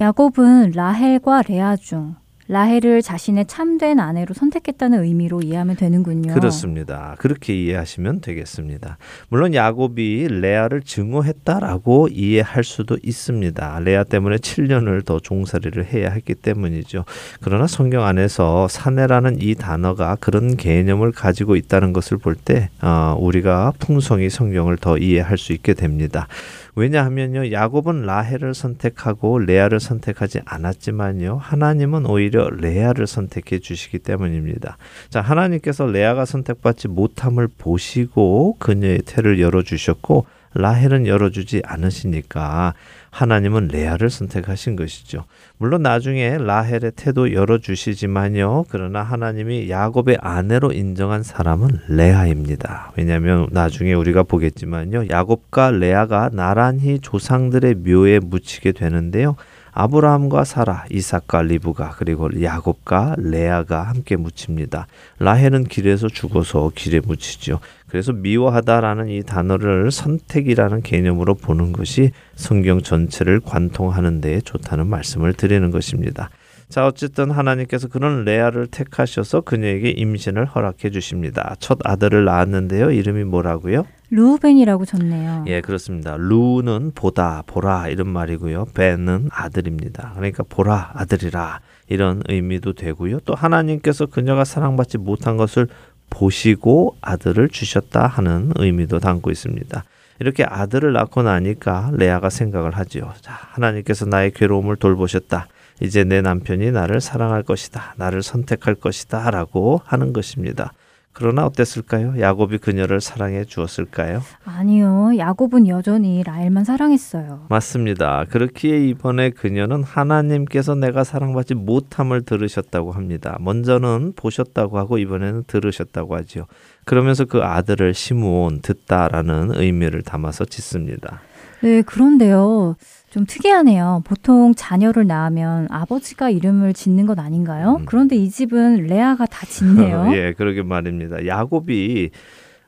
야곱은 라헬과 레아 중 라헬을 자신의 참된 아내로 선택했다는 의미로 이해하면 되는군요. 그렇습니다. 그렇게 이해하시면 되겠습니다. 물론 야곱이 레아를 증오했다라고 이해할 수도 있습니다. 레아 때문에 7년을 더 종살이를 해야 했기 때문이죠. 그러나 성경 안에서 사내라는 이 단어가 그런 개념을 가지고 있다는 것을 볼때 어, 우리가 풍성히 성경을 더 이해할 수 있게 됩니다. 왜냐하면요, 야곱은 라헬을 선택하고 레아를 선택하지 않았지만요, 하나님은 오히려 레아를 선택해 주시기 때문입니다. 자, 하나님께서 레아가 선택받지 못함을 보시고 그녀의 태를 열어 주셨고, 라헬은 열어주지 않으시니까 하나님은 레아를 선택하신 것이죠. 물론 나중에 라헬의 태도 열어주시지만요. 그러나 하나님이 야곱의 아내로 인정한 사람은 레아입니다. 왜냐하면 나중에 우리가 보겠지만요. 야곱과 레아가 나란히 조상들의 묘에 묻히게 되는데요. 아브라함과 사라, 이삭과 리브가 그리고 야곱과 레아가 함께 묻힙니다. 라헬은 길에서 죽어서 길에 묻히죠. 그래서 미워하다라는 이 단어를 선택이라는 개념으로 보는 것이 성경 전체를 관통하는 데 좋다는 말씀을 드리는 것입니다. 자, 어쨌든 하나님께서 그런 레아를 택하셔서 그녀에게 임신을 허락해 주십니다. 첫 아들을 낳았는데요. 이름이 뭐라고요? 루벤이라고 졌네요. 예, 그렇습니다. 루는 보다, 보라 이런 말이고요. 벤은 아들입니다. 그러니까 보라, 아들이라 이런 의미도 되고요. 또 하나님께서 그녀가 사랑받지 못한 것을 보시고 아들을 주셨다 하는 의미도 담고 있습니다. 이렇게 아들을 낳고 나니까 레아가 생각을 하지요. 자, 하나님께서 나의 괴로움을 돌보셨다. 이제 내 남편이 나를 사랑할 것이다. 나를 선택할 것이다. 라고 하는 것입니다. 그러나 어땠을까요? 야곱이 그녀를 사랑해 주었을까요? 아니요. 야곱은 여전히 라헬만 사랑했어요. 맞습니다. 그렇기에 이번에 그녀는 하나님께서 내가 사랑받지 못함을 들으셨다고 합니다. 먼저는 보셨다고 하고 이번에는 들으셨다고 하지요. 그러면서 그 아들을 시므온 듣다라는 의미를 담아서 짓습니다. 네, 그런데요. 좀 특이하네요. 보통 자녀를 낳으면 아버지가 이름을 짓는 것 아닌가요? 그런데 이 집은 레아가 다 짓네요. *laughs* 예, 그러게 말입니다. 야곱이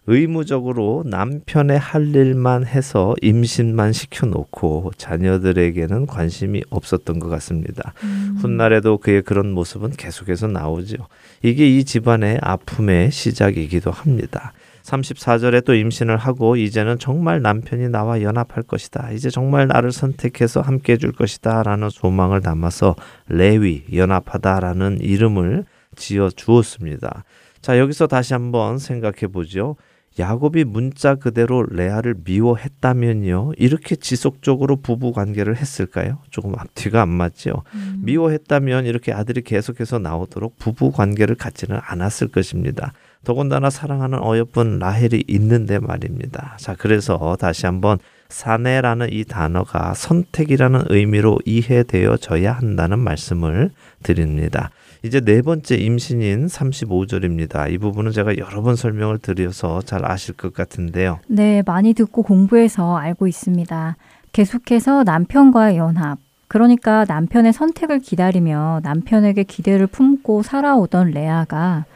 의무적으로 남편의 할 일만 해서 임신만 시켜놓고 자녀들에게는 관심이 없었던 것 같습니다. 훗날에도 그의 그런 모습은 계속해서 나오죠. 이게 이 집안의 아픔의 시작이기도 합니다. 34절에 또 임신을 하고 이제는 정말 남편이 나와 연합할 것이다. 이제 정말 나를 선택해서 함께 해줄 것이다. 라는 소망을 담아서 레위, 연합하다라는 이름을 지어 주었습니다. 자, 여기서 다시 한번 생각해 보죠. 야곱이 문자 그대로 레아를 미워했다면요. 이렇게 지속적으로 부부 관계를 했을까요? 조금 앞뒤가 안 맞죠. 미워했다면 이렇게 아들이 계속해서 나오도록 부부 관계를 갖지는 않았을 것입니다. 더군다나 사랑하는 어여쁜 라헬이 있는데 말입니다. 자, 그래서 다시 한번 사내라는 이 단어가 선택이라는 의미로 이해되어져야 한다는 말씀을 드립니다. 이제 네 번째 임신인 35절입니다. 이 부분은 제가 여러 번 설명을 드려서 잘 아실 것 같은데요. 네, 많이 듣고 공부해서 알고 있습니다. 계속해서 남편과의 연합. 그러니까 남편의 선택을 기다리며 남편에게 기대를 품고 살아오던 레아가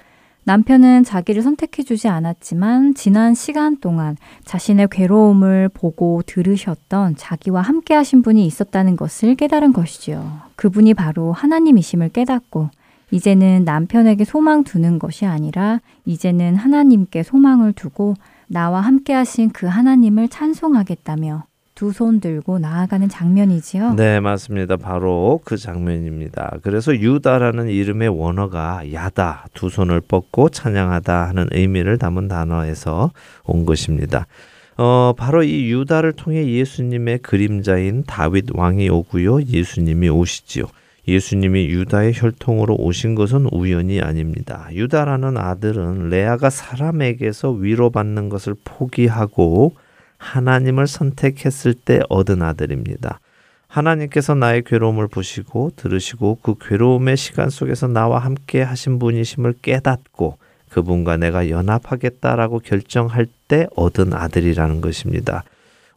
남편은 자기를 선택해주지 않았지만 지난 시간 동안 자신의 괴로움을 보고 들으셨던 자기와 함께 하신 분이 있었다는 것을 깨달은 것이죠. 그분이 바로 하나님이심을 깨닫고 이제는 남편에게 소망 두는 것이 아니라 이제는 하나님께 소망을 두고 나와 함께 하신 그 하나님을 찬송하겠다며 두 손 들고 나아가는 장면이지요. 네, 맞습니다. 바로 그 장면입니다. 그래서 유다라는 이름의 원어가 야다, 두 손을 뻗고 찬양하다 하는 의미를 담은 단어에서 온 것입니다. 어, 바로 이 유다를 통해 예수님의 그림자인 다윗 왕이 오고요. 예수님이 오시지요. 예수님이 유다의 혈통으로 오신 것은 우연이 아닙니다. 유다라는 아들은 레아가 사람에게서 위로받는 것을 포기하고 하나님을 선택했을 때 얻은 아들입니다. 하나님께서 나의 괴로움을 보시고 들으시고 그 괴로움의 시간 속에서 나와 함께 하신 분이심을 깨닫고 그분과 내가 연합하겠다라고 결정할 때 얻은 아들이라는 것입니다.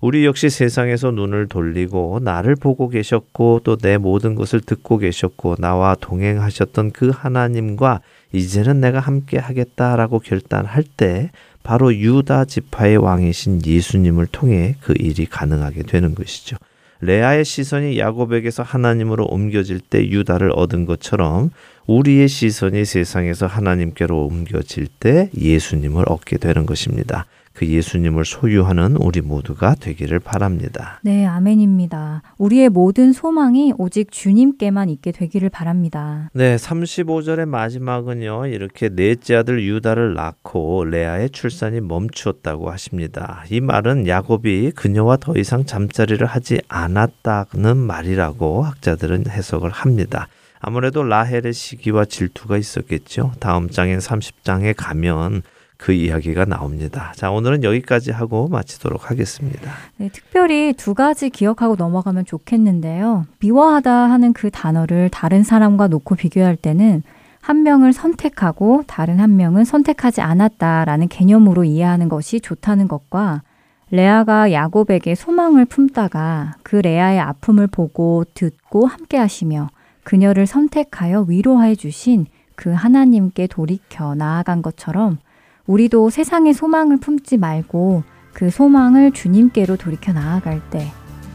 우리 역시 세상에서 눈을 돌리고 나를 보고 계셨고 또 내 모든 것을 듣고 계셨고 나와 동행하셨던 그 하나님과 이제는 내가 함께 하겠다라고 결단할 때 바로 유다 지파의 왕이신 예수님을 통해 그 일이 가능하게 되는 것이죠. 레아의 시선이 야곱에게서 하나님으로 옮겨질 때 유다를 얻은 것처럼 우리의 시선이 세상에서 하나님께로 옮겨질 때 예수님을 얻게 되는 것입니다. 그 예수님을 소유하는 우리 모두가 되기를 바랍니다. 네, 아멘입니다. 우리의 모든 소망이 오직 주님께만 있게 되기를 바랍니다. 네, 35절의 마지막은요. 이렇게 넷째 아들 유다를 낳고 레아의 출산이 멈추었다고 하십니다. 이 말은 야곱이 그녀와 더 이상 잠자리를 하지 않았다는 말이라고 학자들은 해석을 합니다. 아무래도 라헬의 시기와 질투가 있었겠죠. 다음 장인 30장에 가면 그 이야기가 나옵니다. 자, 오늘은 여기까지 하고 마치도록 하겠습니다. 네, 특별히 두 가지 기억하고 넘어가면 좋겠는데요. 미워하다 하는 그 단어를 다른 사람과 놓고 비교할 때는 한 명을 선택하고 다른 한 명은 선택하지 않았다라는 개념으로 이해하는 것이 좋다는 것과 레아가 야곱에게 소망을 품다가 그 레아의 아픔을 보고 듣고 함께 하시며 그녀를 선택하여 위로해 주신 그 하나님께 돌이켜 나아간 것처럼 우리도 세상에 소망을 품지 말고 그 소망을 주님께로 돌이켜 나아갈 때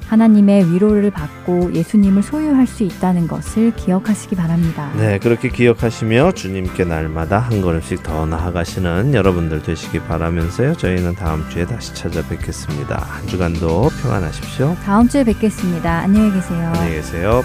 하나님의 위로를 받고 예수님을 소유할 수 있다는 것을 기억하시기 바랍니다. 네, 그렇게 기억하시며 주님께 날마다 한 걸음씩 더 나아가시는 여러분들 되시기 바라면서요. 저희는 다음 주에 다시 찾아뵙겠습니다. 한 주간도 평안하십시오. 다음 주에 뵙겠습니다. 안녕히 계세요. 안녕히 계세요.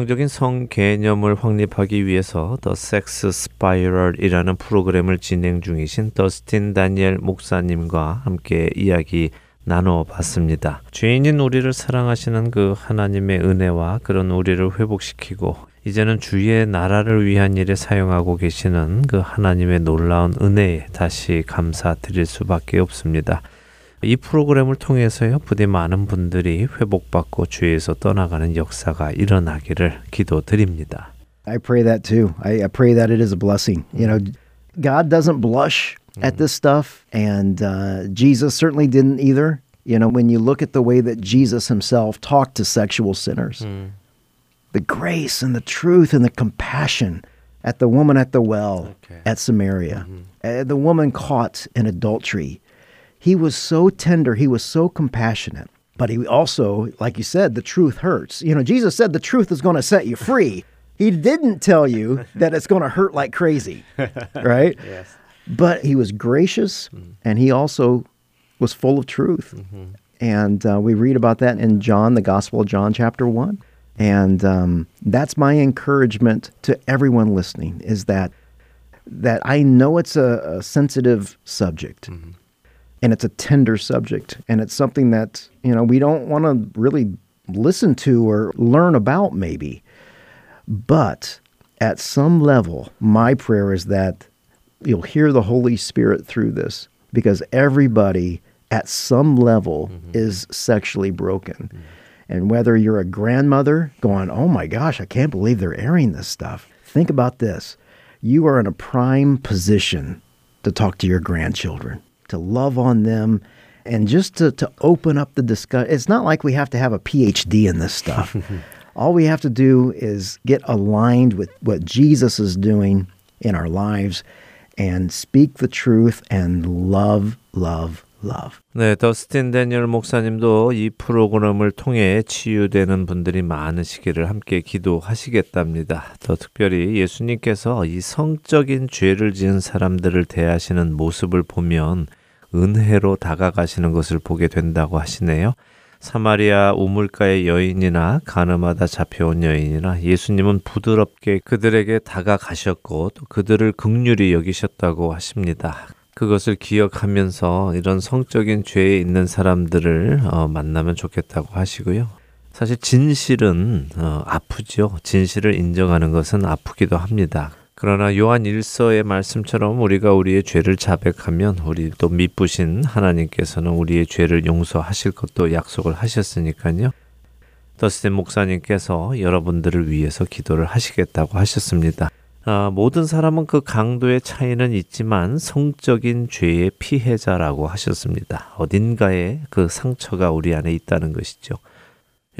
성경적인 성 개념을 확립하기 위해서 더 섹스 스파이럴이라는 프로그램을 진행 중이신 더스틴 다니엘 목사님과 함께 이야기 나눠 봤습니다. 죄인인 우리를 사랑하시는 그 하나님의 은혜와 그런 우리를 회복시키고 이제는 주의 나라를 위한 일에 사용하고 계시는 그 하나님의 놀라운 은혜에 다시 감사드릴 수밖에 없습니다. 이 프로그램을 통해서요, 부디 많은 분들이 회복받고 주에서 떠나가는 역사가 일어나기를 기도드립니다. I pray that too. I, I pray that it is a blessing. You know, God doesn't blush at this stuff, and uh, Jesus certainly didn't either. You know, when you look at the way that Jesus himself talked to sexual sinners, the grace and the truth and the compassion at the woman at the well Okay. at Samaria, uh, the woman caught in adultery. he was so tender, he was so compassionate. But he also, like you said, the truth hurts. You know, Jesus said the truth is going to set you free. He didn't tell you that it's going to hurt like crazy, *laughs* right? Yes. But he was gracious and he also was full of truth. And uh, we read about that in John, the Gospel of John, chapter 1. And um, that's my encouragement to everyone listening is that that I know it's a, a sensitive subject and it's a tender subject and it's something that you know we don't want to really listen to or learn about maybe. But at some level my prayer is that you'll hear the holy spirit through this because everybody at some level mm-hmm. is sexually broken. Mm-hmm. And whether you're a grandmother going oh my gosh i can't believe they're airing this stuff. Think about this. You are in a prime position to talk to your grandchildren, to love on them, and just to, to open up the discussion. It's not like we have to have a PhD in this stuff. *laughs* All we have to do is get aligned with what Jesus is doing in our lives and speak the truth and love, love, love. 네, 더스틴 데니얼 목사님도 이 프로그램을 통해 치유되는 분들이 많으시기를 함께 기도하시겠답니다. 더 특별히 예수님께서 이 성적인 죄를 지은 사람들을 대하시는 모습을 보면 은혜로 다가가시는 것을 보게 된다고 하시네요. 사마리아 우물가의 여인이나 가늠하다 잡혀온 여인이나 예수님은 부드럽게 그들에게 다가가셨고 또 그들을 극률이 여기셨다고 하십니다. 그것을 기억하면서 이런 성적인 죄에 있는 사람들을 어, 만나면 좋겠다고 하시고요. 사실 진실은 어, 아프죠. 진실을 인정하는 것은 아프기도 합니다. 그러나 요한 1서의 말씀처럼 우리가 우리의 죄를 자백하면 우리 또 미쁘신 하나님께서는 우리의 죄를 용서하실 것도 약속을 하셨으니까요. 더스틴 목사님께서 여러분들을 위해서 기도를 하시겠다고 하셨습니다. 아, 모든 사람은 그 강도의 차이는 있지만 성적인 죄의 피해자라고 하셨습니다. 어딘가에 그 상처가 우리 안에 있다는 것이죠.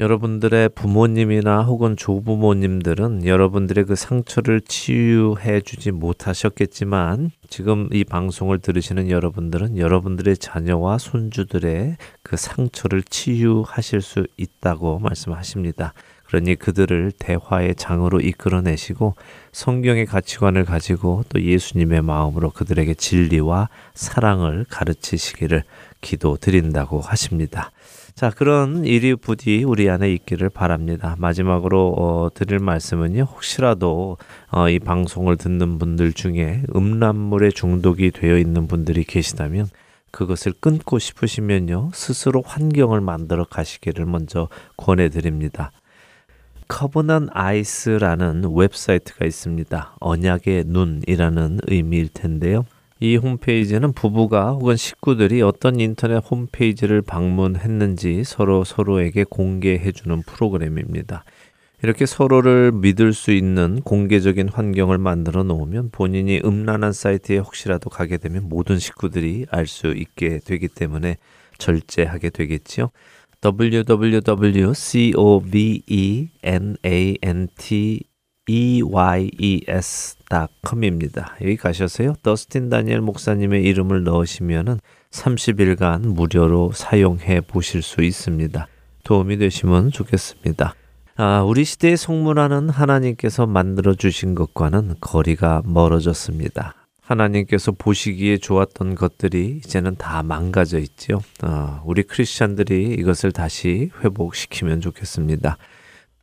여러분들의 부모님이나 혹은 조부모님들은 여러분들의 그 상처를 치유해 주지 못하셨겠지만 지금 이 방송을 들으시는 여러분들은 여러분들의 자녀와 손주들의 그 상처를 치유하실 수 있다고 말씀하십니다. 그러니 그들을 대화의 장으로 이끌어내시고 성경의 가치관을 가지고 또 예수님의 마음으로 그들에게 진리와 사랑을 가르치시기를 기도 드린다고 하십니다. 자, 그런 일이 부디 우리 안에 있기를 바랍니다. 마지막으로 어, 드릴 말씀은요. 혹시라도 어, 이 방송을 듣는 분들 중에 음란물에 중독이 되어 있는 분들이 계시다면 그것을 끊고 싶으시면요. 스스로 환경을 만들어 가시기를 먼저 권해 드립니다. Covenant Eyes라는 웹사이트가 있습니다. 언약의 눈이라는 의미일 텐데요. 이 홈페이지는 부부가 혹은 식구들이 어떤 인터넷 홈페이지를 방문했는지 서로 서로에게 공개해 주는 프로그램입니다. 이렇게 서로를 믿을 수 있는 공개적인 환경을 만들어 놓으면 본인이 음란한 사이트에 혹시라도 가게 되면 모든 식구들이 알 수 있게 되기 때문에 절제하게 되겠지요. www.covenanteyes.com입니다. 여기 가셔서요. 더스틴 다니엘 목사님의 이름을 넣으시면은 30일간 무료로 사용해 보실 수 있습니다. 도움이 되시면 좋겠습니다. 아, 우리 시대의 성문화는 하나님께서 만들어 주신 것과는 거리가 멀어졌습니다. 하나님께서 보시기에 좋았던 것들이 이제는 다 망가져 있죠. 어, 우리 크리스찬들이 이것을 다시 회복시키면 좋겠습니다.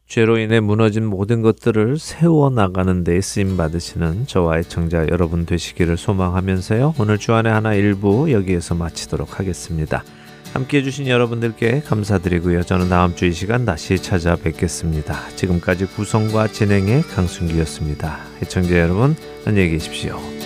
죄로 인해 무너진 모든 것들을 세워 나가는 데 쓰임 받으시는 저와 애청자 여러분 되시기를 소망하면서요. 오늘 주안의 하나 일부 여기에서 마치도록 하겠습니다. 함께 해주신 여러분들께 감사드리고요. 저는 다음 주 이 시간 다시 찾아뵙겠습니다. 지금까지 구성과 진행의 강순기였습니다. 애청자 여러분 안녕히 계십시오.